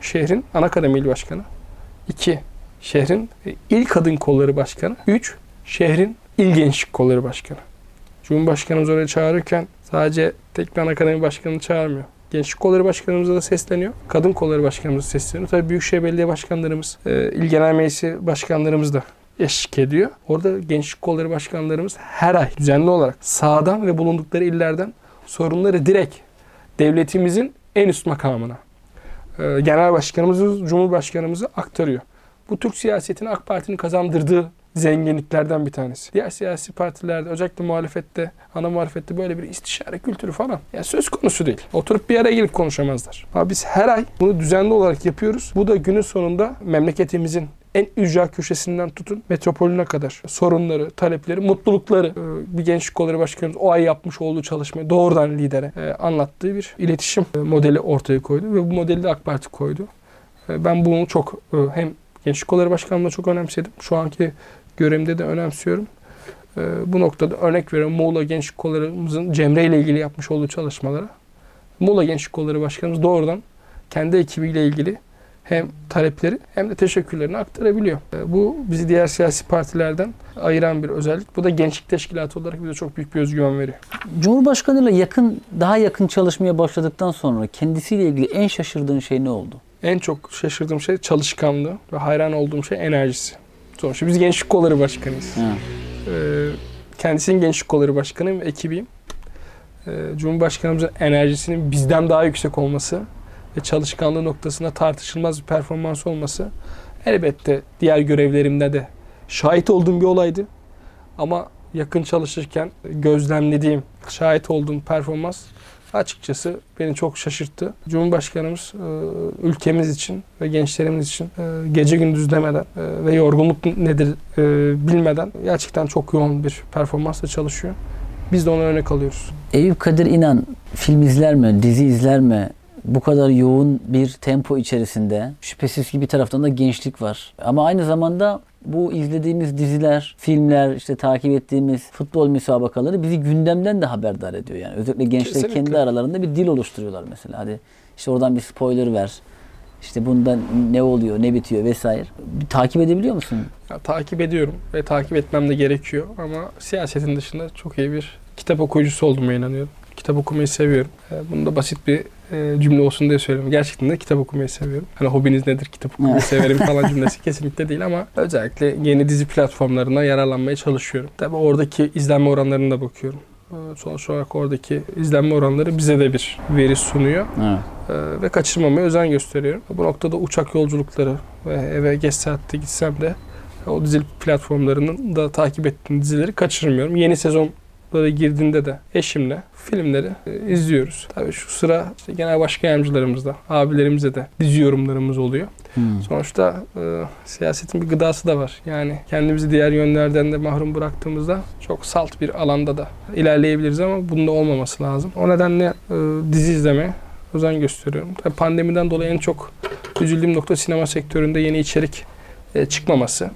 şehrin ana kademe il başkanı. İki, şehrin e, il kadın kolları başkanı. Üç, şehrin il gençlik kolları başkanı. Cumhurbaşkanımız oraya çağırırken sadece tek bir ana kademe başkanını çağırmıyor. Gençlik kolları başkanımıza da sesleniyor. Kadın kolları başkanımıza sesleniyor. Tabii Büyükşehir Belediye Başkanlarımız, e, il genel meclisi başkanlarımız da eşlik ediyor. Orada gençlik kolları başkanlarımız her ay düzenli olarak sağdan ve bulundukları illerden sorunları direkt devletimizin en üst makamına e, genel başkanımızı, cumhurbaşkanımızı aktarıyor. Bu Türk siyasetini AK Parti'nin kazandırdığı zenginliklerden bir tanesi. Diğer siyasi partilerde özellikle muhalefette, ana muhalefette böyle bir istişare kültürü falan ya söz konusu değil. Oturup bir araya gelip konuşamazlar. Ama biz her ay bunu düzenli olarak yapıyoruz. Bu da günün sonunda memleketimizin en ücra köşesinden tutun metropolüne kadar sorunları, talepleri, mutlulukları e, bir gençlik kolları başkanımız o ay yapmış olduğu çalışmayı doğrudan lidere e, anlattığı bir iletişim e, modeli ortaya koydu ve bu modeli de AK Parti koydu. Ben bunu çok hem gençlik kolları başkanlığında çok önemsedim. Şu anki görevimde de önemsiyorum. E, Bu noktada örnek veriyorum Muğla Gençlik Kollarımızın Cemre ile ilgili yapmış olduğu çalışmalara. Muğla Gençlik Kolları Başkanımız doğrudan kendi ekibiyle ilgili hem talepleri hem de teşekkürlerini aktarabiliyor. E, Bu bizi diğer siyasi partilerden ayıran bir özellik. Bu da gençlik teşkilatı olarak bize çok büyük bir özgüven veriyor. Cumhurbaşkanıyla yakın, daha yakın çalışmaya başladıktan sonra kendisiyle ilgili en şaşırdığın şey ne oldu? En çok şaşırdığım şey çalışkanlığı ve hayran olduğum şey enerjisi. Sonuçta biz gençlik kolları başkanıyız. Ha. Ee, kendisinin gençlik kolları başkanıyım ve ekibiyim. Ee, Cumhurbaşkanımızın enerjisinin bizden daha yüksek olması ve çalışkanlığı noktasında tartışılmaz bir performans olması elbette diğer görevlerimde de şahit olduğum bir olaydı. Ama yakın çalışırken gözlemlediğim, şahit olduğum performans açıkçası beni çok şaşırttı. Cumhurbaşkanımız e, ülkemiz için ve gençlerimiz için e, gece gündüz demeden e, ve yorgunluk nedir bilmeden gerçekten çok yoğun bir performansla çalışıyor. Biz de ona örnek alıyoruz. Eyüp Kadir İnan film izler mi, dizi izler mi? Bu kadar yoğun bir tempo içerisinde şüphesiz ki bir taraftan da gençlik var. Ama aynı zamanda bu izlediğimiz diziler, filmler, işte takip ettiğimiz futbol müsabakaları bizi gündemden de haberdar ediyor. Yani özellikle gençler Kesinlikle. kendi aralarında bir dil oluşturuyorlar mesela. Hadi işte oradan bir spoiler ver. İşte bundan ne oluyor, ne bitiyor vesaire. Takip edebiliyor musun? Ya, takip ediyorum ve takip etmem de gerekiyor ama siyasetin dışında çok iyi bir kitap okuyucusu olduğuma inanıyorum. Kitap okumayı seviyorum. E, Bunu da basit bir e, cümle olsun diye söylüyorum. Gerçekten de kitap okumayı seviyorum. Hani hobiniz nedir kitap okumayı severim falan cümlesi kesinlikle değil ama özellikle yeni dizi platformlarına yararlanmaya çalışıyorum. Tabii oradaki izlenme oranlarına da bakıyorum. E, Sonuç olarak oradaki izlenme oranları bize de bir veri sunuyor. Evet. Ee, ve kaçırmamaya özen gösteriyorum. Bu noktada uçak yolculukları ve eve geç saatte gitsem de o dizi platformlarının da takip ettiğim dizileri kaçırmıyorum. Yeni sezon topluluklara girdiğinde de eşimle filmleri e, izliyoruz. Tabii şu sıra işte genel başkan yardımcılarımızda, abilerimize de dizi yorumlarımız oluyor. Hmm. Sonuçta e, siyasetin bir gıdası da var. Yani kendimizi diğer yönlerden de mahrum bıraktığımızda çok salt bir alanda da ilerleyebiliriz ama bunda olmaması lazım. O nedenle e, dizi izlemeye özen gösteriyorum. Tabii pandemiden dolayı en çok üzüldüğüm nokta sinema sektöründe yeni içerik e, çıkmaması.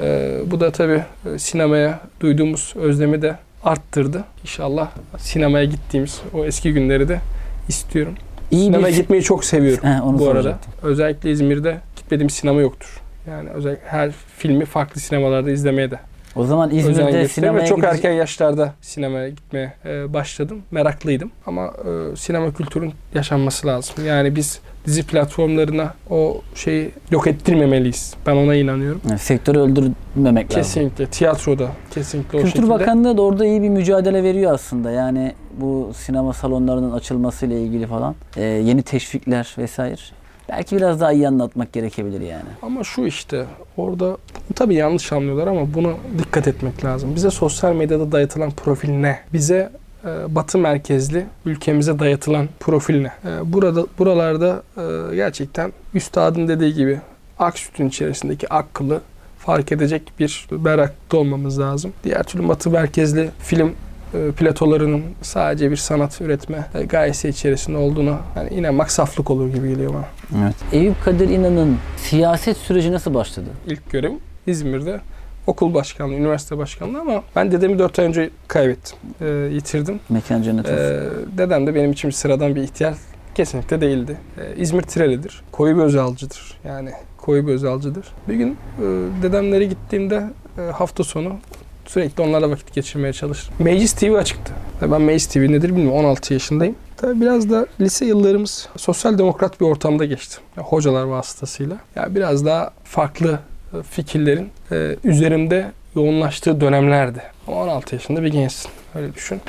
E, bu da tabii e, sinemaya duyduğumuz özlemi de arttırdı. İnşallah sinemaya gittiğimiz o eski günleri de istiyorum. İyi Sinemaya bir gitmeyi çok seviyorum He, onu bu arada. Özellikle İzmir'de gitmediğim sinema yoktur. Yani özellikle her filmi farklı sinemalarda izlemeye de O zaman İzmir'de sinemaya çok gidecek- erken yaşlarda sinemaya gitmeye e, başladım. Meraklıydım. Ama e, sinema kültürün yaşanması lazım. Yani biz dizi platformlarına o şeyi yok ettirmemeliyiz. Ben ona inanıyorum. Yani sektörü öldürmemek lazım. Kesinlikle. Tiyatroda kesinlikle o Kültür şekilde. Bakanlığı da orada iyi bir mücadele veriyor aslında. Yani bu sinema salonlarının açılmasıyla ilgili falan e, yeni teşvikler vesaire. Belki biraz daha iyi anlatmak gerekebilir yani. Ama şu işte orada tabii yanlış anlıyorlar ama buna dikkat etmek lazım. Bize sosyal medyada dayatılan profil ne? Bize e, batı merkezli ülkemize dayatılan profil ne? E, burada buralarda e, gerçekten üstadın dediği gibi ak sütün içerisindeki ak kılı fark edecek bir berrakta olmamız lazım. Diğer türlü batı merkezli film platolarının sadece bir sanat üretme e, gayesi içerisinde olduğunu yani inanmak saflık olur gibi geliyor bana. Evet. Eyüp Kadir İnan'ın siyaset süreci nasıl başladı? ilk görevim İzmir'de okul başkanlığı, üniversite başkanlığı ama ben dedemi 4 ay önce kaybettim. Ee, yitirdim. Mekan cennet olsun. Ee, dedem de benim için bir sıradan bir ihtiyar kesinlikle değildi. Ee, İzmir Tireli'dir. Koyu bir özelcidir. Yani koyu bir özelcidir. Bir gün e, dedemlere gittiğimde e, hafta sonu sürekli onlarla vakit geçirmeye çalıştım. Meclis TV açıktı. Ben Meclis TV nedir bilmiyorum. 16 yaşındayım. Tabii biraz da lise yıllarımız sosyal demokrat bir ortamda geçti. Ya, hocalar vasıtasıyla. Ya biraz daha farklı e, fikirlerin e, üzerimde yoğunlaştığı dönemlerdi. Ama 16 yaşında bir gençsin. Öyle düşün.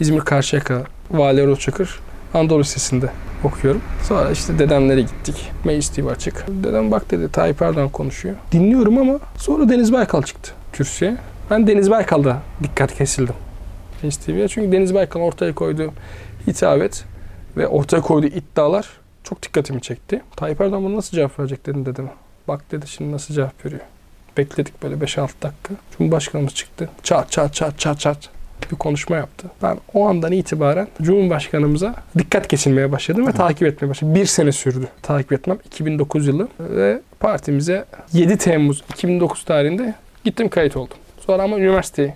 İzmir Karşıyaka Vali Erol Çakır Anadolu Lisesi'nde okuyorum. Sonra işte dedemlere gittik. Meclis TV açık. Dedem bak dedi Tayyip Erdoğan konuşuyor. Dinliyorum ama sonra Deniz Baykal çıktı kürsüye. Ben Deniz Baykal'da dikkat kesildim. Meclis TV'ye. Çünkü Deniz Baykal'ın ortaya koyduğu hitabet ve ortaya koyduğu iddialar çok dikkatimi çekti. Tayyip Erdoğan bunu nasıl cevap verecek dedim dedeme. Bak dedi şimdi nasıl cevap veriyor. Bekledik böyle 5-6 dakika. Cumhurbaşkanımız çıktı. Çat çat çat çat çat bir konuşma yaptı. Ben o andan itibaren Cumhurbaşkanımıza dikkat kesilmeye başladım ve takip etmeye başladım. Bir sene sürdü takip etmem. 2009 yılı ve partimize 7 Temmuz 2009 tarihinde gittim kayıt oldum. Sonra ama üniversiteyi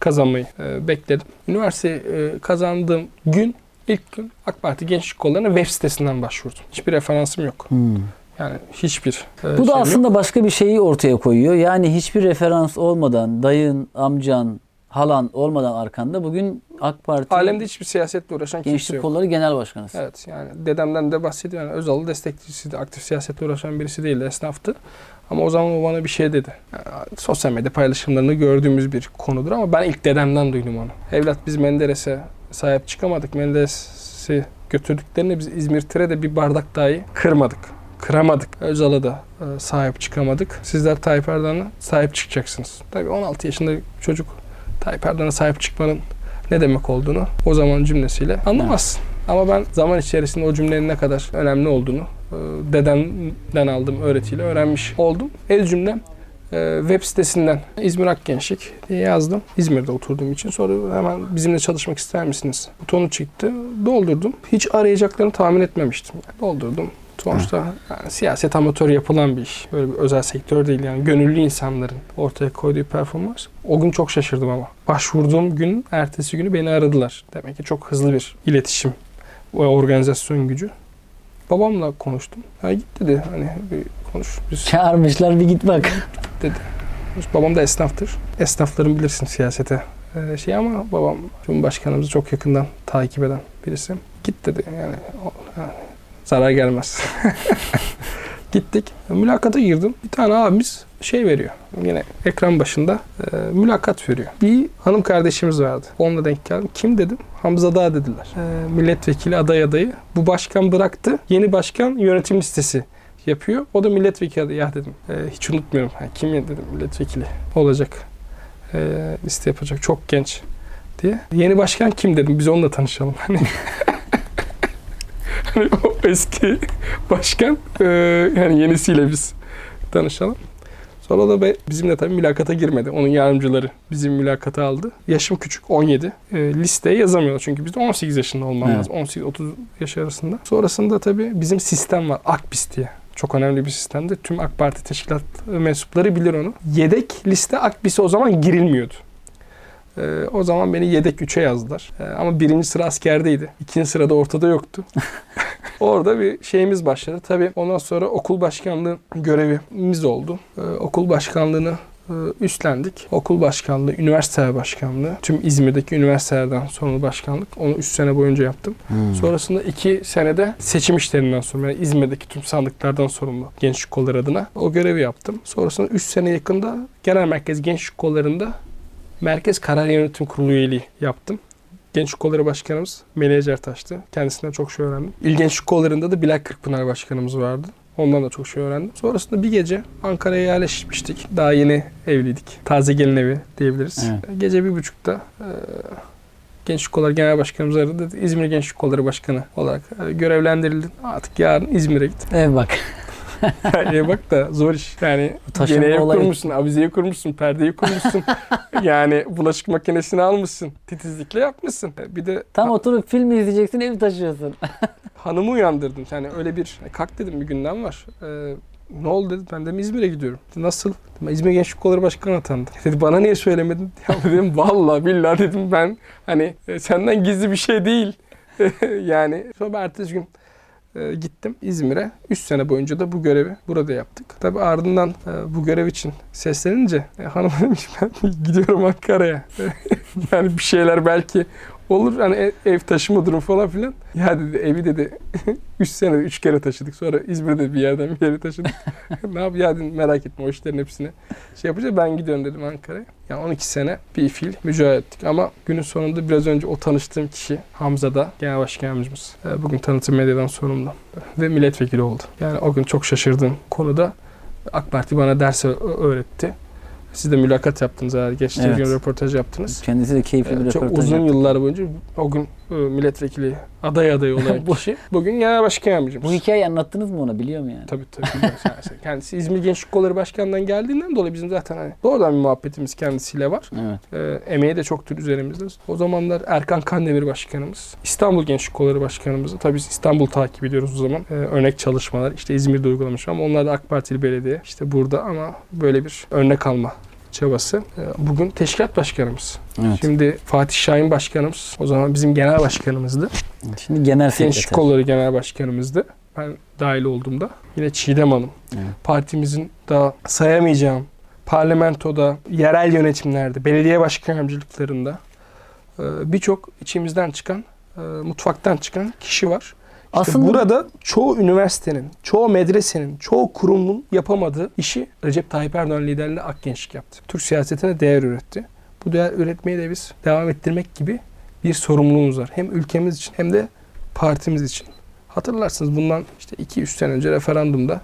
kazanmayı e, bekledim. Üniversiteyi e, kazandığım gün ilk gün AK Parti Gençlik Kolları'na web sitesinden başvurdum. Hiçbir referansım yok. Hmm. Yani hiçbir e, Bu da şeyim yok. aslında başka bir şeyi ortaya koyuyor. Yani hiçbir referans olmadan dayın, amcan, halan olmadan arkanda bugün AK Parti alemde hiçbir siyasetle uğraşan kimse Gençlik yok. Kolları Genel Başkanısı. Evet yani dedemden de bahsediyor. Yani Özal'ı destekçisiydi. Aktif siyasetle uğraşan birisi değildi. Esnaftı. Ama o zaman o bana bir şey dedi. Yani sosyal medya paylaşımlarını gördüğümüz bir konudur ama ben ilk dedemden duydum onu. Evlat biz Menderes'e sahip çıkamadık. Menderes'i götürdüklerinde biz İzmir Tire'de bir bardak dahi kırmadık. Kıramadık. Özal'a da e, sahip çıkamadık. Sizler Tayyip Erdoğan'a sahip çıkacaksınız. Tabii 16 yaşında çocuk Tayyip Erdoğan'a sahip çıkmanın ne demek olduğunu o zaman cümlesiyle anlamazsın. Ama ben zaman içerisinde o cümlenin ne kadar önemli olduğunu dedemden aldığım öğretiyle öğrenmiş oldum. El cümlem e, web sitesinden İzmir Akgençlik diye yazdım. İzmir'de oturduğum için. Sonra hemen bizimle çalışmak ister misiniz? Butonu çıktı. Doldurdum. Hiç arayacaklarını tahmin etmemiştim. Yani doldurdum. Sonuçta yani siyaset amatör yapılan bir iş. Böyle bir özel sektör değil yani. Gönüllü insanların ortaya koyduğu performans. O gün çok şaşırdım ama. Başvurduğum gün, ertesi günü beni aradılar. Demek ki çok hızlı bir iletişim ve organizasyon gücü. Babamla konuştum. Ha git dedi hani bir konuş. Biz Çağırmışlar bir git bak. Babam da esnaftır. Esnafların bilirsin siyasete şey ama babam Cumhurbaşkanımızı çok yakından takip eden birisi. Git dedi yani, yani zarar gelmez. Gittik. Mülakata girdim. Bir tane abimiz şey veriyor. Yine ekran başında e, mülakat veriyor. Bir hanım kardeşimiz vardı. Onunla denk geldim. Kim dedim? Hamza Dağ dediler. E, milletvekili aday adayı. Bu başkan bıraktı. Yeni başkan yönetim listesi yapıyor. O da milletvekili adayı. Ya dedim. e, hiç unutmuyorum. Ha, kim dedim milletvekili olacak. E, liste yapacak. Çok genç. diye. Yeni başkan kim dedim. Biz onunla tanışalım. Hani hani o eski başkan e, yani yenisiyle biz tanışalım. Sonra da be- bizimle tabii mülakata girmedi. Onun yardımcıları bizim mülakata aldı. Yaşım küçük 17. E, listeye yazamıyor çünkü biz de 18 yaşında olmam Evet. lazım. 18-30 yaş arasında. Sonrasında tabii bizim sistem var. Akbis diye. Çok önemli bir sistemdir. Tüm AK Parti teşkilat mensupları bilir onu. Yedek liste Akbis'e o zaman girilmiyordu. Ee, o zaman beni yedek 3'e yazdılar. Ee, ama birinci sıra askerdeydi. İkinci sırada ortada yoktu. Orada bir şeyimiz başladı. Tabii ondan sonra okul başkanlığı görevimiz oldu. Ee, okul başkanlığını e, üstlendik. Okul başkanlığı, üniversite başkanlığı, tüm İzmir'deki üniversitelerden sorumlu başkanlık. Onu 3 sene boyunca yaptım. Hmm. Sonrasında 2 senede seçim işlerinden sorumlu. Yani İzmir'deki tüm sandıklardan sorumlu gençlik kolları adına. O görevi yaptım. Sonrasında 3 sene yakında Genel Merkez Gençlik Kolları'nda Merkez Karar Yönetim Kurulu üyeliği yaptım. Gençlik Kolları Başkanımız Melih Taş'tı. Kendisinden çok şey öğrendim. İl Gençlik Kolları'nda da Bilal Kırkpınar Başkanımız vardı. Ondan da çok şey öğrendim. Sonrasında bir gece Ankara'ya yerleşmiştik. Daha yeni evliydik. Taze gelin evi diyebiliriz. Evet. Gece bir buçukta e, Gençlik Kolları Genel Başkanımız aradı. İzmir Gençlik Kolları Başkanı olarak e, görevlendirildin. Artık yarın İzmir'e git. Ev bak. Yani bak da zor iş. Yani Taşınma yeni ev olayı. kurmuşsun, avizeyi kurmuşsun, perdeyi kurmuşsun. yani bulaşık makinesini almışsın. Titizlikle yapmışsın. E, Bir de Tam oturup film izleyeceksin ev taşıyorsun. hanımı uyandırdın. Yani öyle bir kalk dedim bir gündem var. Ee, ne oldu dedi. Ben de İzmir'e gidiyorum. Dedi, Nasıl? Dedim, İzmir Gençlik Kolları Başkanı atandı. Dedi bana niye söylemedin? Ya dedim vallahi billahi dedim ben hani e, senden gizli bir şey değil. yani sonra ertesi gün e, gittim İzmir'e. 3 sene boyunca da bu görevi burada yaptık. Tabi ardından e, bu görev için seslenince e, hanım demiş ben gidiyorum Ankara'ya. yani bir şeyler belki olur hani ev, ev taşıma durum falan filan. Ya dedi evi dedi 3 sene 3 kere taşıdık. Sonra İzmir'de bir yerden bir yere taşıdık. ne yap ya dedim merak etme o işlerin hepsini şey yapacağız. Ben gidiyorum dedim Ankara'ya. Yani 12 sene bir fiil mücadele ettik. Ama günün sonunda biraz önce o tanıştığım kişi Hamza da genel başkan yardımcımız. E, Bugün tanıtım medyadan sorumlu. Ve milletvekili oldu. Yani o gün çok şaşırdığım konuda AK Parti bana ders öğretti. Siz de mülakat yaptınız herhalde. Geçtiğimiz Evet. gün röportaj yaptınız. Kendisi de keyifli bir Ee, Çok röportaj uzun yaptı. yıllar boyunca o gün e, milletvekili aday adayı olan kişi bugün genel başkan yardımcımız. Bu hikayeyi anlattınız mı ona biliyor mu yani? Tabii tabii. Kendisi İzmir Gençlik Kolları Başkanı'ndan geldiğinden dolayı bizim zaten hani doğrudan bir muhabbetimiz kendisiyle var. Evet. Ee, emeği de çoktur üzerimizde. O zamanlar Erkan Kandemir Başkanımız, İstanbul Gençlik Kolları Başkanımız. Tabii biz İstanbul takip ediyoruz o zaman. Ee, örnek çalışmalar işte İzmir'de uygulamış ama onlar da AK Partili belediye işte burada ama böyle bir örnek alma çabası. Ee, Bugün teşkilat başkanımız. evet. Şimdi Fatih Şahin başkanımız o zaman bizim genel başkanımızdı. Şimdi genel sekreter. Kolları Genel Başkanımızdı. Ben dahil olduğumda. Yine Çiğdem Hanım. Evet. Partimizin daha sayamayacağım parlamentoda, yerel yönetimlerde, belediye başkan yardımcılıklarında e, birçok içimizden çıkan, e, mutfaktan çıkan kişi var. Aslında burada çoğu üniversitenin, çoğu medresenin, çoğu kurumun yapamadığı işi Recep Tayyip Erdoğan liderliğinde Akgençlik yaptı. Türk siyasetine değer üretti. Bu değer üretmeyi de biz devam ettirmek gibi bir sorumluluğumuz var. Hem ülkemiz için hem de partimiz için. Hatırlarsınız bundan işte 2-3 sene önce referandumda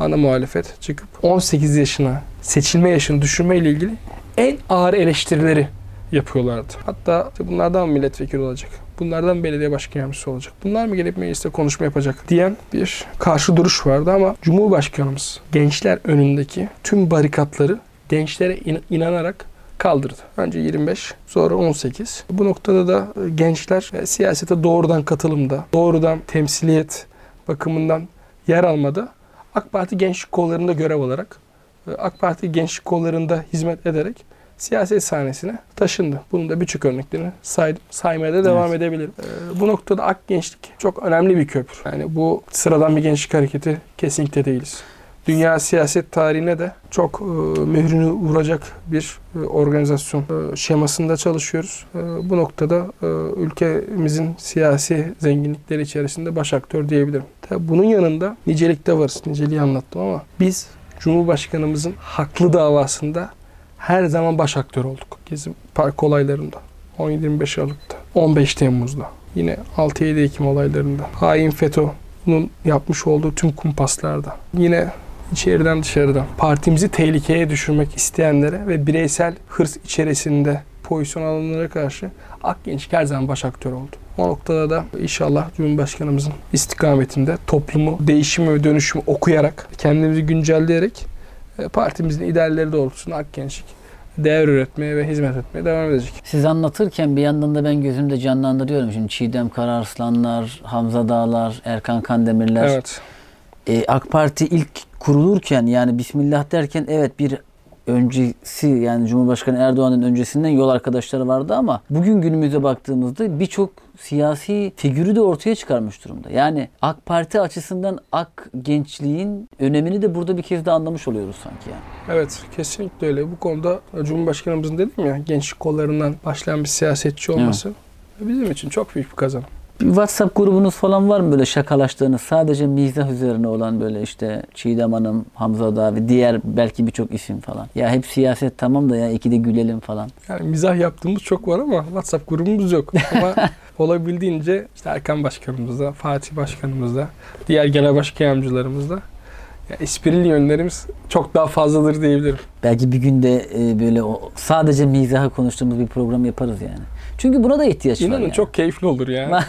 ana muhalefet çıkıp 18 yaşına seçilme yaşını düşürme ile ilgili en ağır eleştirileri yapıyorlardı. Hatta bunlardan mı milletvekili olacak? Bunlardan belediye başkan yardımcısı olacak? Bunlar mı gelip mecliste konuşma yapacak? Diyen bir karşı duruş vardı ama Cumhurbaşkanımız gençler önündeki tüm barikatları gençlere in- inanarak kaldırdı. Önce 25, sonra 18. Bu noktada da e, gençler e, siyasete doğrudan katılımda, doğrudan temsiliyet bakımından yer almada AK Parti gençlik kollarında görev alarak, e, AK Parti gençlik kollarında hizmet ederek siyaset sahnesine taşındı. Bunun da birçok örneklerini say, saymaya da devam edebilirim. E, bu noktada AK Gençlik çok önemli bir köprü. Yani bu sıradan bir gençlik hareketi kesinlikle değiliz. Dünya siyaset tarihine de çok e, mührünü vuracak bir e, organizasyon e, şemasında çalışıyoruz. E, bu noktada e, ülkemizin siyasi zenginlikleri içerisinde baş aktör diyebilirim. Tabii bunun yanında nicelikte varız. Niceliği anlattım ama biz Cumhurbaşkanımızın haklı davasında her zaman baş aktör olduk. Gezi Park olaylarında, 17-25 Aralık'ta, 15 Temmuz'da, yine 6-7 Ekim olaylarında, hain FETÖ'nün yapmış olduğu tüm kumpaslarda, yine içeriden dışarıdan partimizi tehlikeye düşürmek isteyenlere ve bireysel hırs içerisinde pozisyon alanlara karşı Akgençlik her zaman baş aktör oldu. O noktada da inşallah Cumhurbaşkanımızın istikametinde toplumu, değişimi ve dönüşümü okuyarak, kendimizi güncelleyerek partimizin idealleri doğrultusunda Akgençlik değer üretmeye ve hizmet etmeye devam edecek. Siz anlatırken bir yandan da ben gözümde canlandırıyorum. Şimdi Çiğdem Kararslanlar, Hamza Dağlar, Erkan Kandemirler. Evet. E, AK Parti ilk kurulurken yani Bismillah derken evet bir öncesi yani Cumhurbaşkanı Erdoğan'ın öncesinden yol arkadaşları vardı ama bugün günümüze baktığımızda birçok siyasi figürü de ortaya çıkarmış durumda. Yani AK Parti açısından AK gençliğin önemini de burada bir kez de anlamış oluyoruz sanki yani. Evet kesinlikle öyle. Bu konuda Cumhurbaşkanımızın dedim ya gençlik kollarından başlayan bir siyasetçi olması bizim için çok büyük bir kazanım. Bir WhatsApp grubunuz falan var mı böyle şakalaştığınız sadece mizah üzerine olan böyle işte Çiğdem Hanım, Hamza Dağ ve diğer belki birçok isim falan. Ya hep siyaset tamam da ya iki de gülelim falan. Yani mizah yaptığımız çok var ama WhatsApp grubumuz yok. Ama olabildiğince işte Erkan Başkanımızda, Fatih Başkanımızda, diğer genel başkan yardımcılarımızda ya esprili yönlerimiz çok daha fazladır diyebilirim. Belki bir günde e, böyle sadece mizahı konuştuğumuz bir program yaparız yani. Çünkü buna da ihtiyaç var. İnanın yani. çok keyifli olur yani.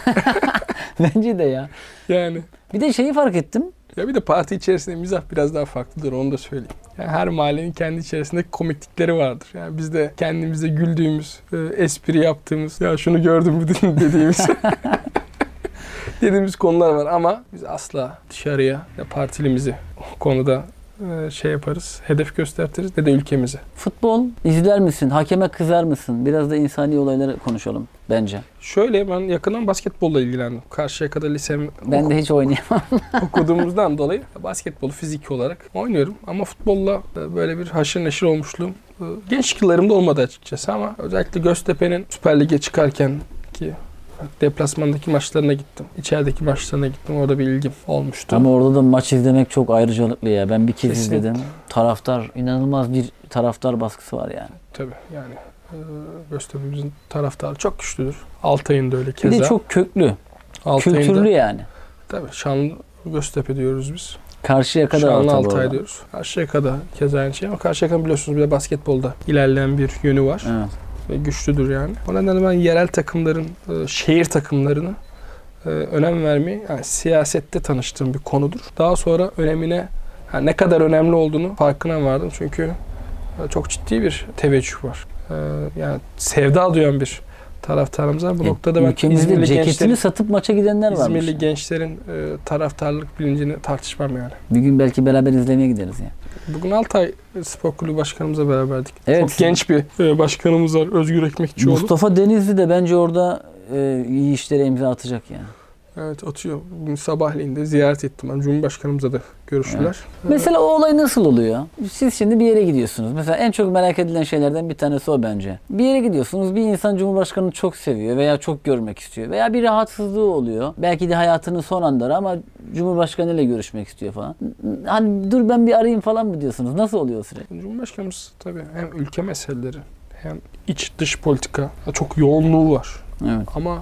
Bence de ya. yani Bir de şeyi fark ettim. ya bir de parti içerisinde mizah biraz daha farklıdır onu da söyleyeyim. Yani her mahallenin kendi içerisinde komiklikleri vardır. Yani biz de kendimize güldüğümüz, e, espri yaptığımız, ya şunu gördüm mü dediğimiz dediğimiz konular var ama biz asla dışarıya ne partilimizi o konuda şey yaparız, hedef gösteririz ne de ülkemizi. Futbol izler misin? Hakeme kızar mısın? Biraz da insani olayları konuşalım bence. Şöyle ben yakından basketbolla ilgilendim. Karşıyaka'da lisem Ben de hiç oynayamam. okuduğumuzdan dolayı basketbolu fiziki olarak oynuyorum. Ama futbolla böyle bir haşır neşir olmuşluğum e, gençlik yıllarımda olmadı açıkçası ama özellikle Göztepe'nin Süper Lig'e çıkarken ki deplasmandaki maçlarına gittim. İçerideki maçlarına gittim. Orada bir ilgim olmuştu. Ama orada da maç izlemek çok ayrıcalıklı ya. Ben bir kez Kesinlikle. izledim. Taraftar, inanılmaz bir taraftar baskısı var yani. Tabii yani e, Göztepe'mizin taraftarı çok güçlüdür. Altay'ın da öyle Bir keza. de çok köklü, Altay'ın da- kültürlü yani. Tabii Şanlı Göztepe diyoruz biz. Karşıya kadar Şanlı Altay orada. diyoruz. Karşıyaka'da keza aynı şey ama Karşıyaka'nın biliyorsunuz bir de basketbolda ilerleyen bir yönü var. Evet. Ve güçlüdür yani. O nedenle ben yerel takımların, e, şehir takımlarını e, önem vermeyi yani siyasette tanıştığım bir konudur. Daha sonra önemine yani ne kadar önemli olduğunu farkına vardım. Çünkü e, çok ciddi bir teveccüh var. Yani sevda duyan bir taraftarımız var. Bu E, noktada ben ülkemizde İzmirli ceketini gençlerin, satıp maça gidenler varmış. İzmirli gençlerin e, taraftarlık bilincini tartışmam yani. Bir gün belki beraber izlemeye gideriz yani. Bugün Altay Spor Kulübü Başkanımızla beraberdik. Evet. Çok genç bir e, başkanımız var. Özgür Ekmekçioğlu. Mustafa Denizli de bence orada e, iyi işlere imza atacak yani. Evet atıyor. Bugün sabahleyin de ziyaret ettim ben. Cumhurbaşkanımızla da görüştüler. Mesela o olay nasıl oluyor? Siz şimdi bir yere gidiyorsunuz. Mesela en çok merak edilen şeylerden bir tanesi o bence. Bir yere gidiyorsunuz. Bir insan Cumhurbaşkanı'nı çok seviyor veya çok görmek istiyor. Veya bir rahatsızlığı oluyor. Belki de hayatının son anları ama Cumhurbaşkanı ile görüşmek istiyor falan. Hani dur ben bir arayayım falan mı diyorsunuz? Nasıl oluyor süreç? Cumhurbaşkanımız tabii hem ülke meseleleri hem iç dış politika çok yoğunluğu var. Evet. Ama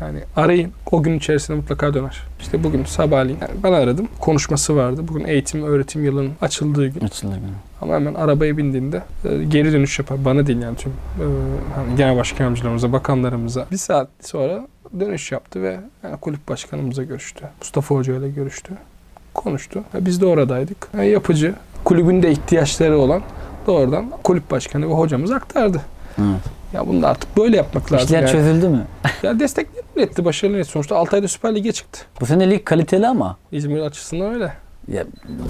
yani arayın o gün içerisinde mutlaka döner. İşte bugün sabahleyin yani ben aradım. Konuşması vardı. Bugün eğitim öğretim yılının açıldığı gün. Açılır günü. Ama hemen arabaya bindiğinde e, geri dönüş yapar. Bana değil yani tüm e, hani genel başkan yardımcılarımıza, bakanlarımıza. Bir saat sonra dönüş yaptı ve yani kulüp başkanımıza görüştü. Mustafa Hoca ile görüştü. Konuştu. Ve biz de oradaydık. Yani yapıcı, kulübün de ihtiyaçları olan doğrudan kulüp başkanı ve hocamız aktardı. Evet. Ya bunu da artık böyle yapmak lazım. İşler yani. çözüldü mü? Ya desteklerini etti, başarılı etti. Sonuçta Altay'da Süper Lig'e çıktı. Bu sene lig kaliteli ama. İzmir açısından öyle. Ya,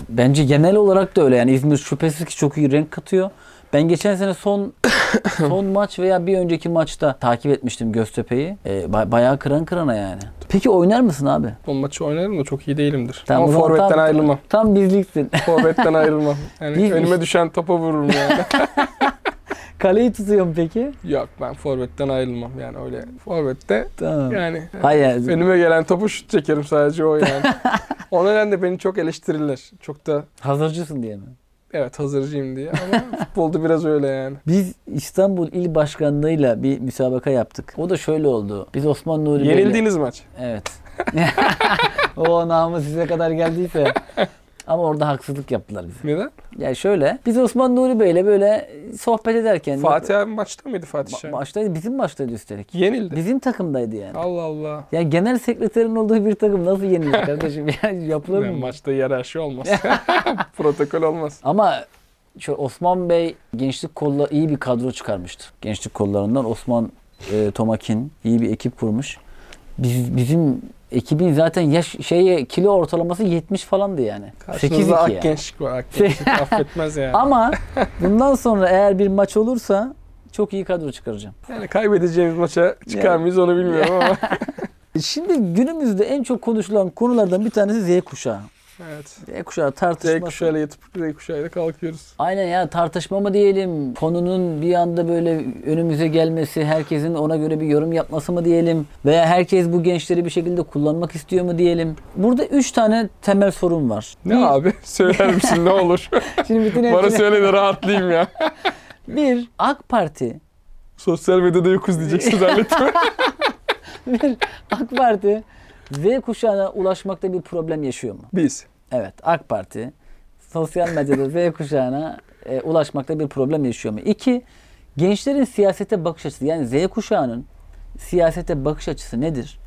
bence genel olarak da öyle. Yani İzmir şüphesiz ki çok iyi renk katıyor. Ben geçen sene son son maç veya bir önceki maçta takip etmiştim Göztepe'yi. Ee, ba- bayağı kıran kırana yani. Peki oynar mısın abi? Bu maçı oynarım da çok iyi değilimdir. Tamam, Ama forvetten tam- ayrılmam. Tam bizliksin. Forvetten ayrılmam. Yani Biz- önüme düşen topa vururum yani. Kaleyi tutuyorum peki. Yok ben forvetten ayrılmam yani öyle. Forvette Tamam. yani Hayır. önüme gelen topu şut çekerim sadece o yani. o nedenle beni çok eleştirirler. Çok da Hazırcısın diye mi? evet hazırcıyım diye ama futbolda biraz öyle yani. Biz İstanbul İl Başkanlığı'yla bir müsabaka yaptık. O da şöyle oldu. Biz Osman Nuri Bey'le- Yenildiğiniz maç. Evet. o namı size kadar geldiyse. Ama orada haksızlık yaptılar bize. Neden? Ya şöyle biz Osman Nuri Bey'le böyle sohbet ederken Fatih abi maçta mıydı Fatih Ma- maçtaydı bizim maçtaydı üstelik. Yenildi. Bizim takımdaydı yani. Allah Allah. Ya genel sekreterin olduğu bir takım nasıl yenilir kardeşim? Yani yapılır Yani mı? maçta yer aşı olmaz. Protokol olmaz. Ama şu Osman Bey gençlik kolla iyi bir kadro çıkarmıştı. Gençlik kollarından Osman e, Tomakin iyi bir ekip kurmuş. Biz, bizim ekibin zaten yaş şeye kilo ortalaması 70 falandı yani. 8-2 Karşınızda ak gençlik var. Ak gençlik affetmez yani. Ama bundan sonra eğer bir maç olursa çok iyi kadro çıkaracağım. Yani kaybedeceğimiz maça çıkar Yani- mıyız onu bilmiyorum ama. Şimdi günümüzde en çok konuşulan konulardan bir tanesi Z kuşağı. Evet. Z kuşağı Z tartışması. kuşağıyla yatıp Z kuşağıyla kalkıyoruz. Aynen ya tartışma mı diyelim, konunun bir anda böyle önümüze gelmesi, herkesin ona göre bir yorum yapması mı diyelim veya herkes bu gençleri bir şekilde kullanmak istiyor mu diyelim. Burada üç tane temel sorun var. Ne bir, abi? Söyler misin ne olur? Şimdi bütün Bana hepsini- söyle de rahatlayayım ya. Bir, AK Parti, Sosyal medyada yokuz diyeceksin zannettim. bir AK Parti Z kuşağına ulaşmakta bir problem yaşıyor mu? Biz. Evet, AK Parti sosyal medyada Z kuşağına e, ulaşmakta bir problem yaşıyor mu? İki, gençlerin siyasete bakış açısı yani Z kuşağının siyasete bakış açısı nedir?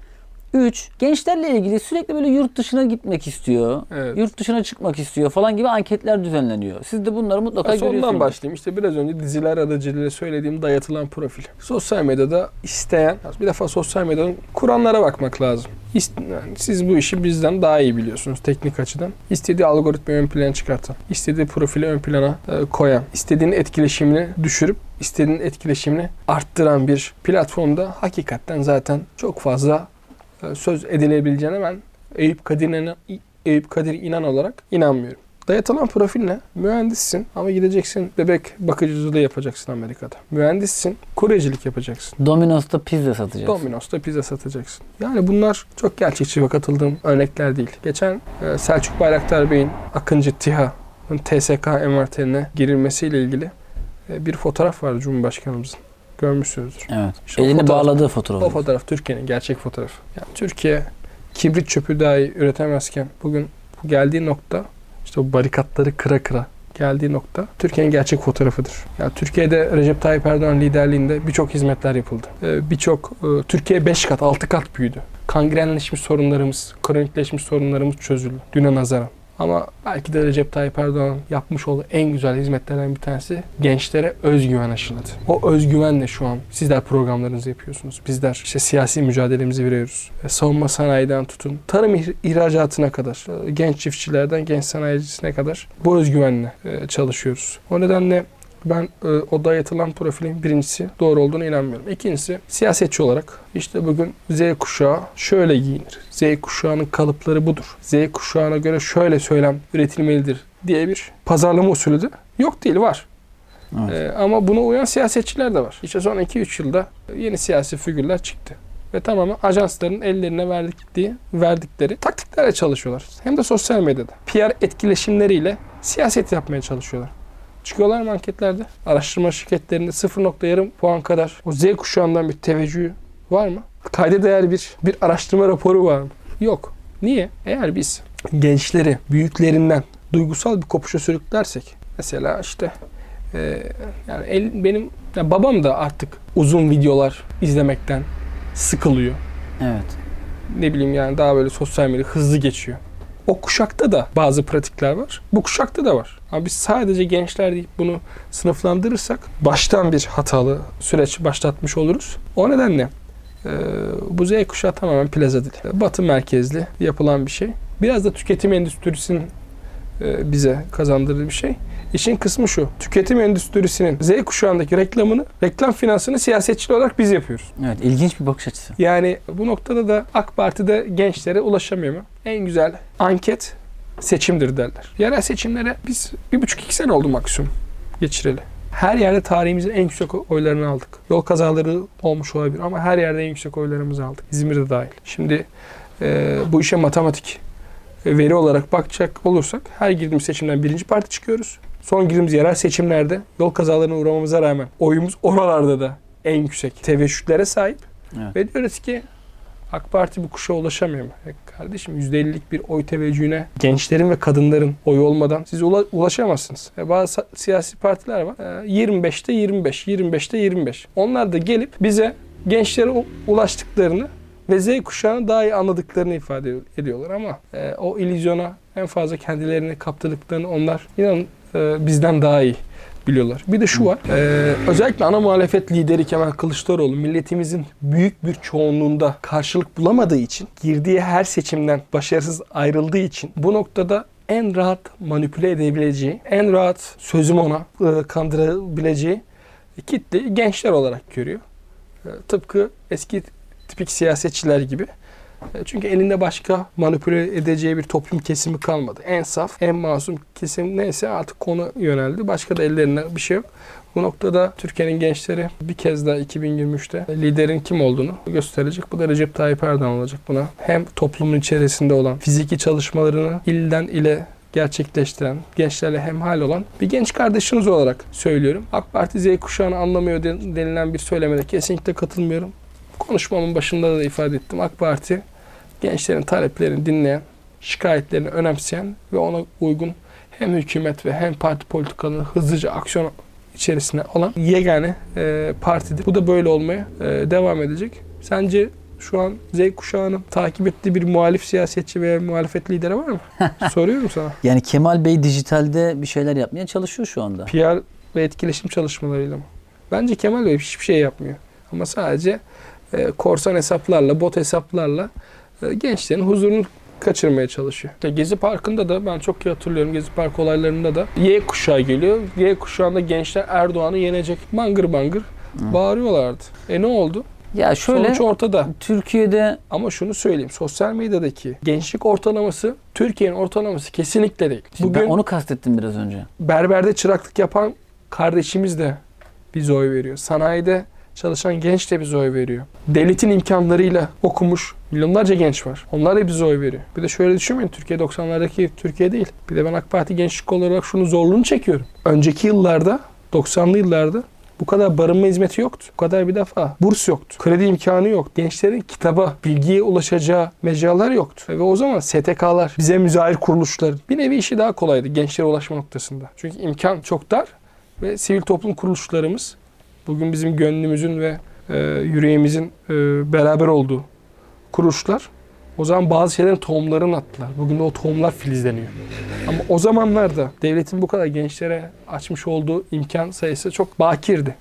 Üç, gençlerle ilgili sürekli böyle yurt dışına gitmek istiyor, Evet. yurt dışına çıkmak istiyor falan gibi anketler düzenleniyor. Siz de bunları mutlaka sondan görüyorsunuz. başlayayım. İşte biraz önce diziler aracılığıyla söylediğim dayatılan profil. Sosyal medyada isteyen, bir defa sosyal medyanın kuranlara bakmak lazım. Siz bu işi bizden daha iyi biliyorsunuz teknik açıdan. İstediği algoritmayı ön plana çıkartan, istediği profili ön plana e, koyan, istediğinin etkileşimini düşürüp istediğinin etkileşimini arttıran bir platformda hakikaten zaten çok fazla söz edilebileceğine ben Eyüp Kadir'ine Eyüp Kadir inan olarak inanmıyorum. Dayatılan profil ne? Mühendissin ama gideceksin bebek bakıcılığı yapacaksın Amerika'da. Mühendissin, kuryecilik yapacaksın. Domino's'ta pizza satacağız. Domino's'ta pizza satacaksın. Yani bunlar çok gerçekçi ve katıldığım örnekler değil. Geçen e, Selçuk Bayraktar Bey'in Akıncı TİHA'nın TSK envanterine girilmesiyle ilgili e, bir fotoğraf var Cumhurbaşkanımızın. Görmüşsünüzdür. Evet. İşte Elini fotoğraf- bağladığı fotoğraf. O fotoğraf Türkiye'nin gerçek fotoğrafı. Yani Türkiye kibrit çöpü dahi üretemezken bugün bu geldiği nokta işte o barikatları kıra kıra geldiği nokta Türkiye'nin gerçek fotoğrafıdır. Yani Türkiye'de Recep Tayyip Erdoğan liderliğinde birçok hizmetler yapıldı. Ee, birçok e, Türkiye 5 kat 6 kat büyüdü. Kangrenleşmiş sorunlarımız, kronikleşmiş sorunlarımız çözüldü düne nazaran. Ama belki de Recep Tayyip Erdoğan yapmış olduğu en güzel hizmetlerden bir tanesi gençlere özgüven aşıladı. O özgüvenle şu an sizler programlarınızı yapıyorsunuz. Bizler işte siyasi mücadelemizi veriyoruz. E, savunma sanayiden tutun, tarım ih- ihracatına kadar, e, genç çiftçilerden genç sanayicisine kadar bu özgüvenle e, çalışıyoruz. O nedenle ben e, o dayatılan profilin birincisi doğru olduğunu inanmıyorum. İkincisi siyasetçi olarak işte bugün Z kuşağı şöyle giyinir. Z kuşağının kalıpları budur. Z kuşağına göre şöyle söylem üretilmelidir diye bir pazarlama usulü de yok değil var. Evet. Ee, ama buna uyan siyasetçiler de var. İşte son 2-3 yılda yeni siyasi figürler çıktı. Ve tamamen ajansların ellerine verdikleri, verdikleri taktiklerle çalışıyorlar. Hem de sosyal medyada. PR etkileşimleriyle siyaset yapmaya çalışıyorlar. Çıkıyorlar mı anketlerde? Araştırma şirketlerinde 0.yarım puan kadar o Z kuşağından bir teveccühü var mı? Kayda değer bir, bir araştırma raporu var mı? Yok. Niye? Eğer biz gençleri büyüklerinden duygusal bir kopuşa sürüklersek mesela işte ee, yani el, benim ya babam da artık uzun videolar izlemekten sıkılıyor. Evet. Ne bileyim yani daha böyle sosyal medya hızlı geçiyor. O kuşakta da bazı pratikler var. Bu kuşakta da var. Ama biz sadece gençler deyip bunu sınıflandırırsak baştan bir hatalı süreç başlatmış oluruz. O nedenle e, bu Z kuşağı tamamen plaza dili. Batı merkezli yapılan bir şey. Biraz da tüketim endüstrisinin e, bize kazandırdığı bir şey. İşin kısmı şu. Tüketim endüstrisinin Z kuşağındaki reklamını, reklam finansını siyasetçi olarak biz yapıyoruz. Evet. ilginç bir bakış açısı. Yani bu noktada da AK Parti'de gençlere ulaşamıyor mu? En güzel anket seçimdir derler. Yerel seçimlere biz bir buçuk iki sene oldu maksimum geçireli. Her yerde tarihimizin en yüksek oylarını aldık. Yol kazaları olmuş olabilir ama her yerde en yüksek oylarımızı aldık. İzmir'de dahil. Şimdi e, bu işe matematik e, veri olarak bakacak olursak her girdiğimiz seçimden birinci parti çıkıyoruz. Son girdiğimiz yerel seçimlerde yol kazalarına uğramamıza rağmen oyumuz oralarda da en yüksek teveşütlere sahip. Evet. Ve diyoruz ki AK Parti bu kuşa ulaşamıyor mu? E kardeşim %50'lik bir oy teveccühüne gençlerin ve kadınların oyu olmadan siz ula- ulaşamazsınız. E bazı siyasi partiler var. E 25'te 25, 25'te 25. Onlar da gelip bize gençlere ulaştıklarını ve Z kuşağını daha iyi anladıklarını ifade ediyorlar ama e, o illüzyona en fazla kendilerini kaptırdıklarını onlar inan e, bizden daha iyi biliyorlar. Bir de şu var. e, özellikle ana muhalefet lideri Kemal Kılıçdaroğlu milletimizin büyük bir çoğunluğunda karşılık bulamadığı için girdiği her seçimden başarısız ayrıldığı için bu noktada en rahat manipüle edebileceği, en rahat sözüm ona e, kandırabileceği kitleyi gençler olarak görüyor. E, tıpkı eski tipik siyasetçiler gibi. E, Çünkü elinde başka manipüle edeceği bir toplum kesimi kalmadı. En saf, en masum kesim neyse artık konu yöneldi. Başka da ellerinde bir şey yok. Bu noktada Türkiye'nin gençleri bir kez daha 2023'te liderin kim olduğunu gösterecek. Bu da Recep Tayyip Erdoğan olacak buna. Hem toplumun içerisinde olan fiziki çalışmalarını ilden ile gerçekleştiren, gençlerle hemhal olan bir genç kardeşiniz olarak söylüyorum. AK Parti Z kuşağını anlamıyor den- denilen bir söylemede kesinlikle katılmıyorum. Konuşmamın başında da ifade ettim. AK Parti gençlerin taleplerini dinleyen, şikayetlerini önemseyen ve ona uygun hem hükümet ve hem parti politikalarını hızlıca aksiyon içerisine olan yegane e, partidir. Bu da böyle olmaya e, devam edecek. Sence şu an Z kuşağının takip ettiği bir muhalif siyasetçi veya muhalefet lideri var mı? Soruyorum sana. Yani Kemal Bey dijitalde bir şeyler yapmaya çalışıyor şu anda. PR ve etkileşim çalışmalarıyla mı? Bence Kemal Bey hiçbir şey yapmıyor. Ama sadece e, korsan hesaplarla, bot hesaplarla gençlerin huzurunu kaçırmaya çalışıyor. Gezi Parkı'nda da ben çok iyi hatırlıyorum. Gezi Park olaylarında da Y kuşağı geliyor. Y kuşağında gençler Erdoğan'ı yenecek. Bangır bangır bağırıyorlardı. E ne oldu? Ya şöyle Sonuç ortada. Türkiye'de Ama şunu söyleyeyim. Sosyal medyadaki gençlik ortalaması Türkiye'nin ortalaması kesinlikle değil. Şimdi ben onu kastettim biraz önce. berberde çıraklık yapan kardeşimiz de bize oy veriyor. Sanayide çalışan genç de bize oy veriyor. Devletin imkanlarıyla okumuş milyonlarca genç var. Onlar da bize oy veriyor. Bir de şöyle düşünmeyin. Türkiye 90'lardaki Türkiye değil. Bir de ben AK Parti gençlik olarak şunu zorluğunu çekiyorum. Önceki yıllarda 90'lı yıllarda bu kadar barınma hizmeti yoktu. Bu kadar bir defa burs yoktu. Kredi imkanı yoktu. Gençlerin kitaba, bilgiye ulaşacağı mecralar yoktu. Ve o zaman STK'lar, bize müzahir kuruluşlar bir nevi işi daha kolaydı gençlere ulaşma noktasında. Çünkü imkan çok dar ve sivil toplum kuruluşlarımız bugün bizim gönlümüzün ve e, yüreğimizin e, beraber olduğu kuruluşlar o zaman bazı şeylerin tohumlarını attılar. Bugün de o tohumlar filizleniyor. Ama o zamanlarda devletin bu kadar gençlere açmış olduğu imkan sayısı çok bakirdi.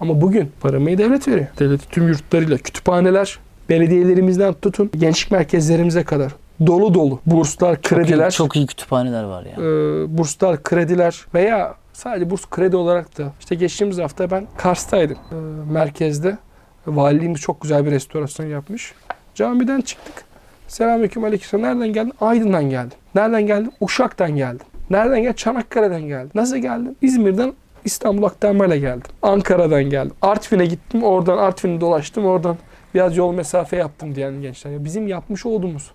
Ama bugün paramayı devlet veriyor. Devlet tüm yurtlarıyla kütüphaneler, belediyelerimizden tutun gençlik merkezlerimize kadar dolu dolu burslar, krediler, Çok iyi kütüphaneler var ya. e, burslar, krediler veya sadece burs kredi olarak da işte geçtiğimiz hafta ben Kars'taydım. E, merkezde valiliğimiz çok güzel bir restorasyon yapmış. Camiden çıktık. Selamünaleyküm aleykümselam. Nereden geldin? Aydın'dan geldim. Nereden geldin? Uşak'tan geldim. Nereden geldin? Çanakkale'den geldim. Nasıl geldim? İzmir'den İstanbul aktarmayla geldim. Ankara'dan geldim. Artvin'e gittim. Oradan Artvin'i dolaştım. Oradan biraz yol mesafe yaptım diyen gençler. Bizim yapmış olduğumuz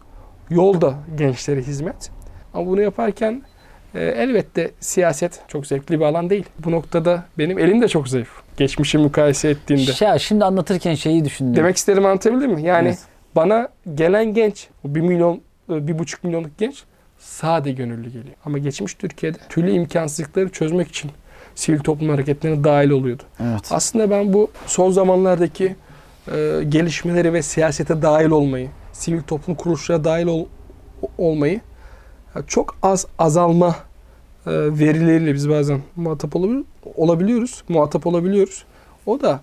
yolda gençlere hizmet. Ama bunu yaparken e, elbette siyaset çok zevkli bir alan değil. Bu noktada benim elim de çok zayıf. Geçmişi mukayese ettiğinde. Ya şimdi anlatırken şeyi düşündüm. Demek istediğimi anlatabildim mi? Yani Evet. Bana gelen genç, 1 milyon, e, bir buçuk milyonluk genç sade gönüllü geliyor. Ama geçmiş Türkiye'de türlü imkansızlıkları çözmek için sivil toplum hareketlerine dahil oluyordu. Evet. Aslında ben bu son zamanlardaki e, gelişmeleri ve siyasete dahil olmayı, sivil toplum kuruluşlara dahil ol- olmayı ya çok az azalma e, verileriyle biz bazen muhatap olabil- olabiliyoruz, muhatap olabiliyoruz. O da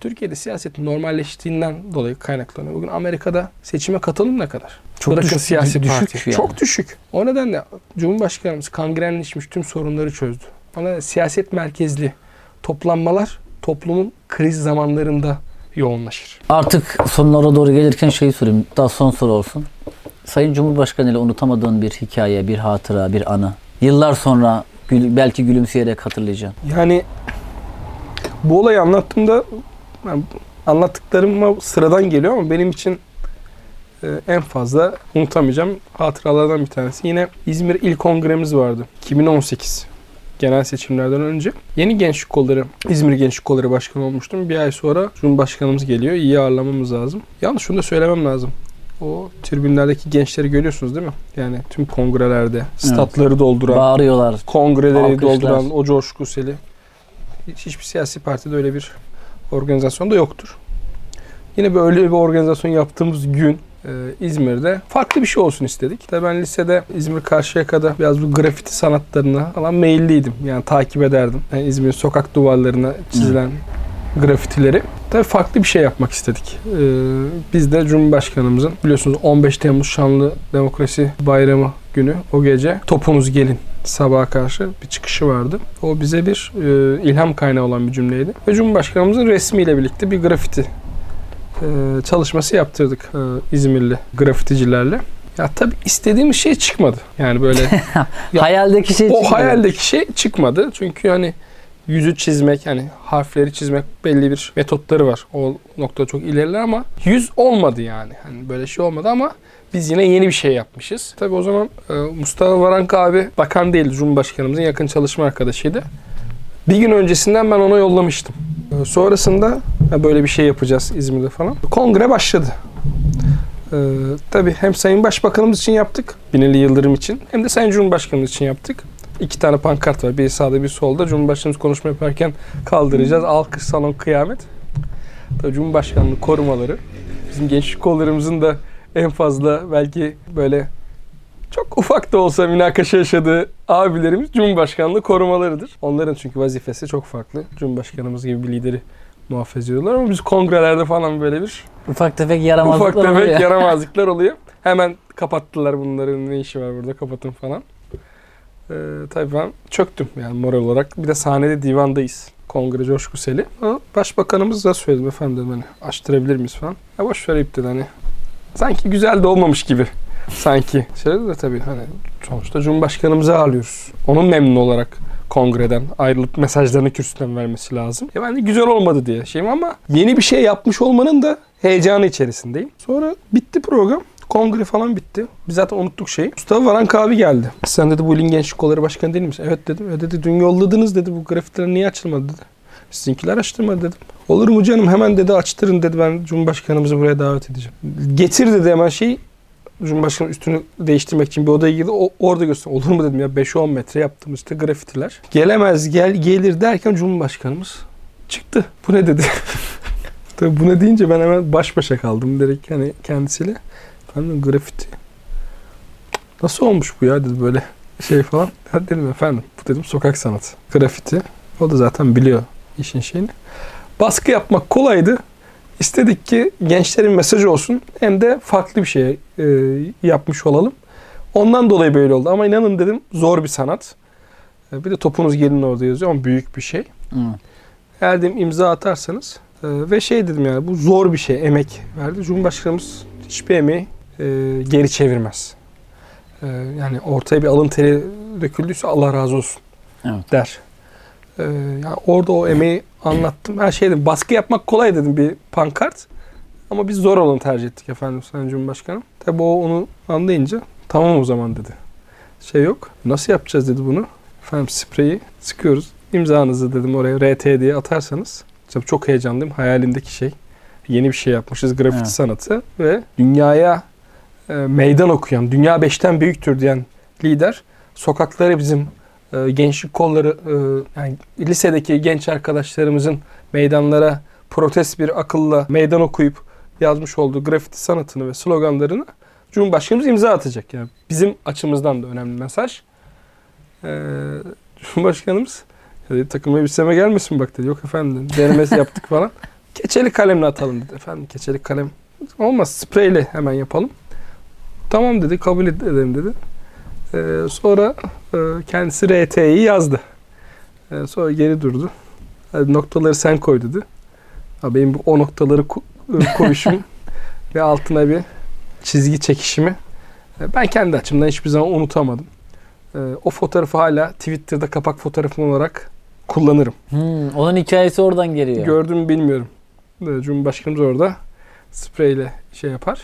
Türkiye'de siyasetin normalleştiğinden dolayı kaynaklanıyor. Bugün Amerika'da seçime katılım ne kadar? Çok Bırakın düşük, siyasi düşük parti. yani. Çok düşük. O nedenle Cumhurbaşkanımız kangrenleşmiş tüm sorunları çözdü. Ona siyaset merkezli toplanmalar toplumun kriz zamanlarında yoğunlaşır. Artık sonlara doğru gelirken şeyi sorayım. Daha son soru olsun. Sayın Cumhurbaşkanı ile unutamadığın bir hikaye, bir hatıra, bir anı. Yıllar sonra gül- belki gülümseyerek hatırlayacaksın. Yani bu olayı anlattığımda yani anlattıklarıma sıradan geliyor ama benim için e, en fazla unutamayacağım hatıralardan bir tanesi. Yine İzmir İl Kongremiz vardı. 2018. genel seçimlerden önce. Yeni Gençlik Kolları, İzmir Gençlik Kolları Başkanı olmuştum. Bir ay sonra Cumhurbaşkanımız geliyor. İyi ağırlamamız lazım. Yalnız şunu da söylemem lazım. O tribünlerdeki gençleri görüyorsunuz değil mi? Yani tüm kongrelerde, statları dolduran, Bağırıyorlar. kongreleri Alkışlar. dolduran o coşkuseli. Hiç, hiçbir siyasi partide öyle bir organizasyon da yoktur. Yine böyle bir organizasyon yaptığımız gün e, İzmir'de farklı bir şey olsun istedik. Tabii ben lisede İzmir Karşıyaka'da biraz bu grafiti sanatlarına falan meyilliydim. Yani takip ederdim. Yani İzmir sokak duvarlarına çizilen grafitileri. Tabii farklı bir şey yapmak istedik. Ee, biz de Cumhurbaşkanımızın biliyorsunuz 15 Temmuz Şanlı Demokrasi Bayramı günü o gece topunuz gelin sabaha karşı bir çıkışı vardı. O bize bir e, ilham kaynağı olan bir cümleydi. Ve Cumhurbaşkanımızın resmiyle birlikte bir grafiti e, çalışması yaptırdık e, İzmirli grafiticilerle. Ya tabii istediğimiz şey çıkmadı. Yani böyle Ya, Hayaldeki şey o çıkıyor. hayaldeki şey çıkmadı. Çünkü hani yüzü çizmek, hani harfleri çizmek belli bir metotları var. O noktada çok ileriler ama yüz olmadı yani. Hani böyle şey olmadı ama biz yine yeni bir şey yapmışız. Tabii o zaman e, Mustafa Varank abi bakan değildi. Cumhurbaşkanımızın yakın çalışma arkadaşıydı. Bir gün öncesinden ben ona yollamıştım. E, Sonrasında "Ha, böyle bir şey yapacağız İzmir'de falan. Kongre başladı. Ee, tabii hem Sayın Başbakanımız için yaptık, Binali Yıldırım için, hem de Sayın Cumhurbaşkanımız için yaptık. İki tane pankart var. Biri sağda, bir solda. Cumhurbaşkanımız konuşma yaparken kaldıracağız. Alkış, salon, kıyamet. Tabii Cumhurbaşkanlığı korumaları. Bizim gençlik kollarımızın da en fazla belki böyle çok ufak da olsa münakaşa yaşadığı abilerimiz Cumhurbaşkanlığı korumalarıdır. Onların çünkü vazifesi çok farklı. Cumhurbaşkanımız gibi bir lideri muhafaza ediyorlar ama biz kongrelerde falan böyle bir Ufak tefek yaramazlıklar Ufak tefek oluyor. yaramazlıklar oluyor. Hemen kapattılar bunların ne işi var burada kapatın falan. Ee, tabii ben çöktüm yani moral olarak. Bir de sahnede divandayız. Kongre coşkuseli. Ama Başbakanımız da söyledim efendim dedim hani açtırabilir miyiz falan. Ya boş ver iptal hani. Sanki güzel de olmamış gibi. Sanki. Şöyle de tabii hani sonuçta Cumhurbaşkanımızı ağırlıyoruz. Onun memnun olarak kongreden ayrılıp mesajlarını kürsüden vermesi lazım. Ya ben de güzel olmadı diye şeyim ama yeni bir şey yapmış olmanın da heyecanı içerisindeyim. Sonra bitti program. Kongre falan bitti. Biz zaten unuttuk şeyi. Mustafa Varank abi geldi. Sen dedi bu ilin gençlik kolları başkanı değil misin? Evet dedim. E dedi dün yolladınız dedi. Bu grafitler niye açılmadı dedi. Sizinkiler açtırmadı dedim. Olur mu canım hemen dedi açtırın dedi. Ben Cumhurbaşkanımızı buraya davet edeceğim. Getir dedi hemen şeyi. Cumhurbaşkanı üstünü değiştirmek için bir odaya girdi. O, orada göster. Olur mu dedim ya 5-10 metre yaptım işte grafitiler. Gelemez gel gelir derken Cumhurbaşkanımız çıktı. Bu ne dedi. Tabii bu ne deyince ben hemen baş başa kaldım direkt hani kendisiyle. Efendim grafiti. Nasıl olmuş bu ya dedi böyle şey falan. Ha dedim efendim bu dedim sokak sanatı. Grafiti. O da zaten biliyor işin şeyini. Baskı yapmak kolaydı. İstedik ki gençlerin mesajı olsun hem de farklı bir şey e, yapmış olalım. Ondan dolayı böyle oldu. Ama inanın dedim zor bir sanat. E, bir de topunuz gelin orada yazıyor ama büyük bir şey. Hı. Eğer dedim imza atarsanız e, ve şey dedim yani bu zor bir şey emek verdi. Cumhurbaşkanımız hiçbir emeği e, geri çevirmez. E, yani ortaya bir alın teri döküldüyse Allah razı olsun Evet. der. E, yani orada o emeği anlattım. Her şey dedim baskı yapmak kolay dedim bir pankart. Ama biz zor olanı tercih ettik efendim Sayın Cumhurbaşkanım. Tabi o onu anlayınca tamam o zaman dedi. Şey yok. Nasıl yapacağız dedi bunu. Efendim spreyi sıkıyoruz. İmzanızı dedim oraya RT diye atarsanız. Tabii çok heyecanlıyım. Hayalimdeki şey. Yeni bir şey yapmışız. Grafiti Evet. sanatı ve dünyaya e, meydan okuyan, dünya beşten büyüktür diyen lider sokakları bizim e, gençlik kolları e, yani lisedeki genç arkadaşlarımızın meydanlara protest bir akılla meydan okuyup yazmış olduğu grafiti sanatını ve sloganlarını Cumhurbaşkanımız imza atacak. Yani bizim açımızdan da önemli mesaj. Ee, Cumhurbaşkanımız dedi, takım elbiseme gelmesin bak dedi. Yok efendim. Denemesi yaptık falan. Keçeli kalemle atalım dedi. Efendim keçeli kalem olmaz spreyle hemen yapalım. Tamam dedi kabul edelim dedi. Ee, sonra kendisi RT'yi yazdı. Ee, sonra geri durdu. Hadi noktaları sen koy dedi. Ha, benim bu o noktaları e, koyuşum ve altına bir çizgi çekişimi e, ben kendi açımdan hiçbir zaman unutamadım. O fotoğrafı hala Twitter'da kapak fotoğrafım olarak kullanırım. Hmm, onun hikayesi oradan geliyor. Gördüm bilmiyorum. Cumhurbaşkanımız orada spreyle şey yapar.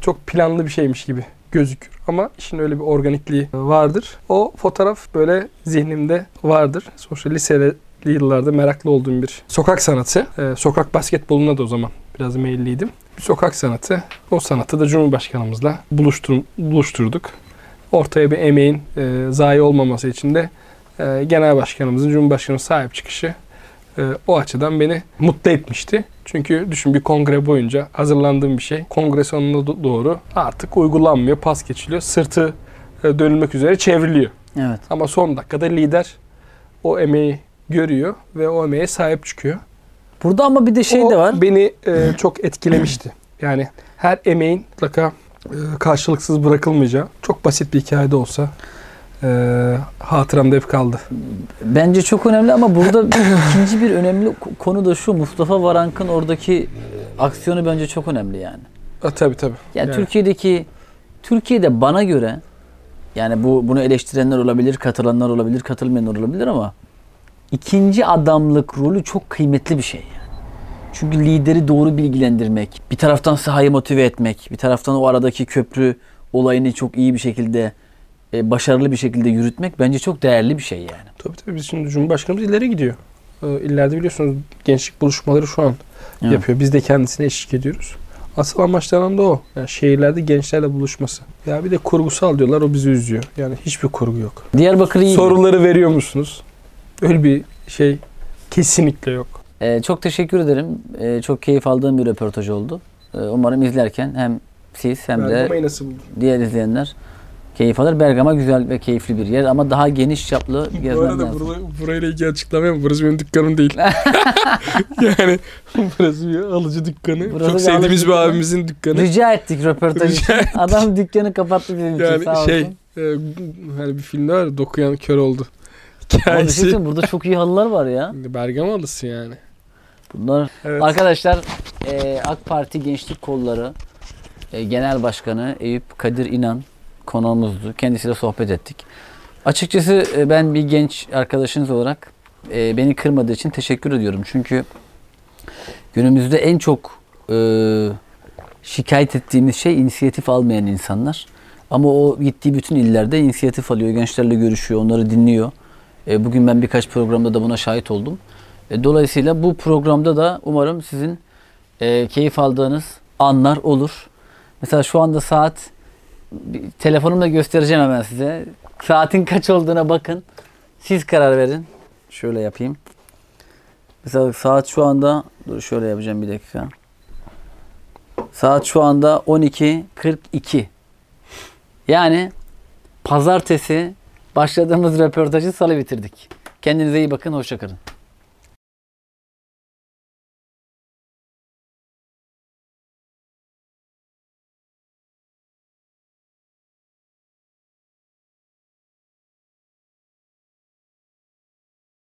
Çok planlı bir şeymiş gibi gözükür. Ama işin öyle bir organikliği vardır. O fotoğraf böyle zihnimde vardır. Sonuçta liseli yıllarda meraklı olduğum bir sokak sanatı. Ee, sokak basketboluna da o zaman biraz meyilliydim. Bir sokak sanatı. O sanatı da Cumhurbaşkanımızla buluştur, buluşturduk. Ortaya bir emeğin e, zayi olmaması için de e, Genel Başkanımızın Cumhurbaşkanı sahip çıkışı e, o açıdan beni mutlu etmişti. Çünkü düşün bir kongre boyunca hazırlandığım bir şey kongre sonuna do- doğru artık uygulanmıyor, pas geçiliyor. Sırtı e, dönülmek üzere çevriliyor. Evet. Ama son dakikada lider o emeği görüyor ve o emeğe sahip çıkıyor. Burada ama bir de şey o de var. beni e, çok etkilemişti. Yani her emeğin mutlaka e, karşılıksız bırakılmayacağı çok basit bir hikayede olsa e, hatıramda hep kaldı. Bence çok önemli ama burada ikinci bir önemli ko- konu da şu. Mustafa Varank'ın oradaki e, aksiyonu bence çok önemli yani. E, tabii tabii. Yani, Yani. Türkiye'deki Türkiye'de bana göre yani bu bunu eleştirenler olabilir, katılanlar olabilir, katılmayanlar olabilir ama ikinci adamlık rolü çok kıymetli bir şey yani. Çünkü lideri doğru bilgilendirmek, bir taraftan sahayı motive etmek, bir taraftan o aradaki köprü olayını çok iyi bir şekilde, e, başarılı bir şekilde yürütmek bence çok değerli bir şey yani. Tabii tabii biz şimdi Cumhurbaşkanımız ileri gidiyor. E, illerde biliyorsunuz gençlik buluşmaları şu an Evet. yapıyor. Biz de kendisine eşlik ediyoruz. Asıl amaçlanan da o. Yani şehirlerde gençlerle buluşması. Ya bir de kurgusal diyorlar o bizi üzüyor. Yani hiçbir kurgu yok. Diyarbakır iyi. Soruları veriyor musunuz? Öyle bir şey kesinlikle yok. Ee, çok teşekkür ederim. Ee, çok keyif aldığım bir röportaj oldu. Ee, umarım izlerken hem siz hem de nasıl buldun? diğer izleyenler keyif alır. Bergama güzel ve keyifli bir yer ama daha geniş çaplı Bu gezmem arada lazım. burada, burayla ilgili açıklama yapayım. Burası benim dükkanım değil. yani burası bir alıcı dükkanı. Burası Çok bir sevdiğimiz bir dükkanı. abimizin dükkanı. Rica ettik röportaj için. Rica ettik. Adam dükkanı kapattı bizim için yani sağ şey olsun. e, hani bir filmde var ya, dokuyan kör oldu. Ama Hikayesi. düşünsene burada çok iyi halılar var ya. Bergamalısın yani. Bunlar Evet. Arkadaşlar e, AK Parti Gençlik Kolları e, Genel Başkanı Eyüp Kadir İnan konuğumuzdu. Kendisiyle sohbet ettik. Açıkçası e, ben bir genç arkadaşınız olarak e, beni kırmadığı için teşekkür ediyorum. Çünkü günümüzde en çok e, şikayet ettiğimiz şey inisiyatif almayan insanlar. Ama o gittiği bütün illerde inisiyatif alıyor, gençlerle görüşüyor, onları dinliyor. Bugün ben birkaç programda da buna şahit oldum. Dolayısıyla bu programda da umarım sizin keyif aldığınız anlar olur. Mesela şu anda saat telefonumla göstereceğim hemen size. Saatin kaç olduğuna bakın. Siz karar verin. Şöyle yapayım. Mesela saat şu anda dur şöyle yapacağım bir dakika. Saat şu anda 12.42. Yani pazartesi başladığımız röportajı salı bitirdik. Kendinize iyi bakın. Hoşça kalın.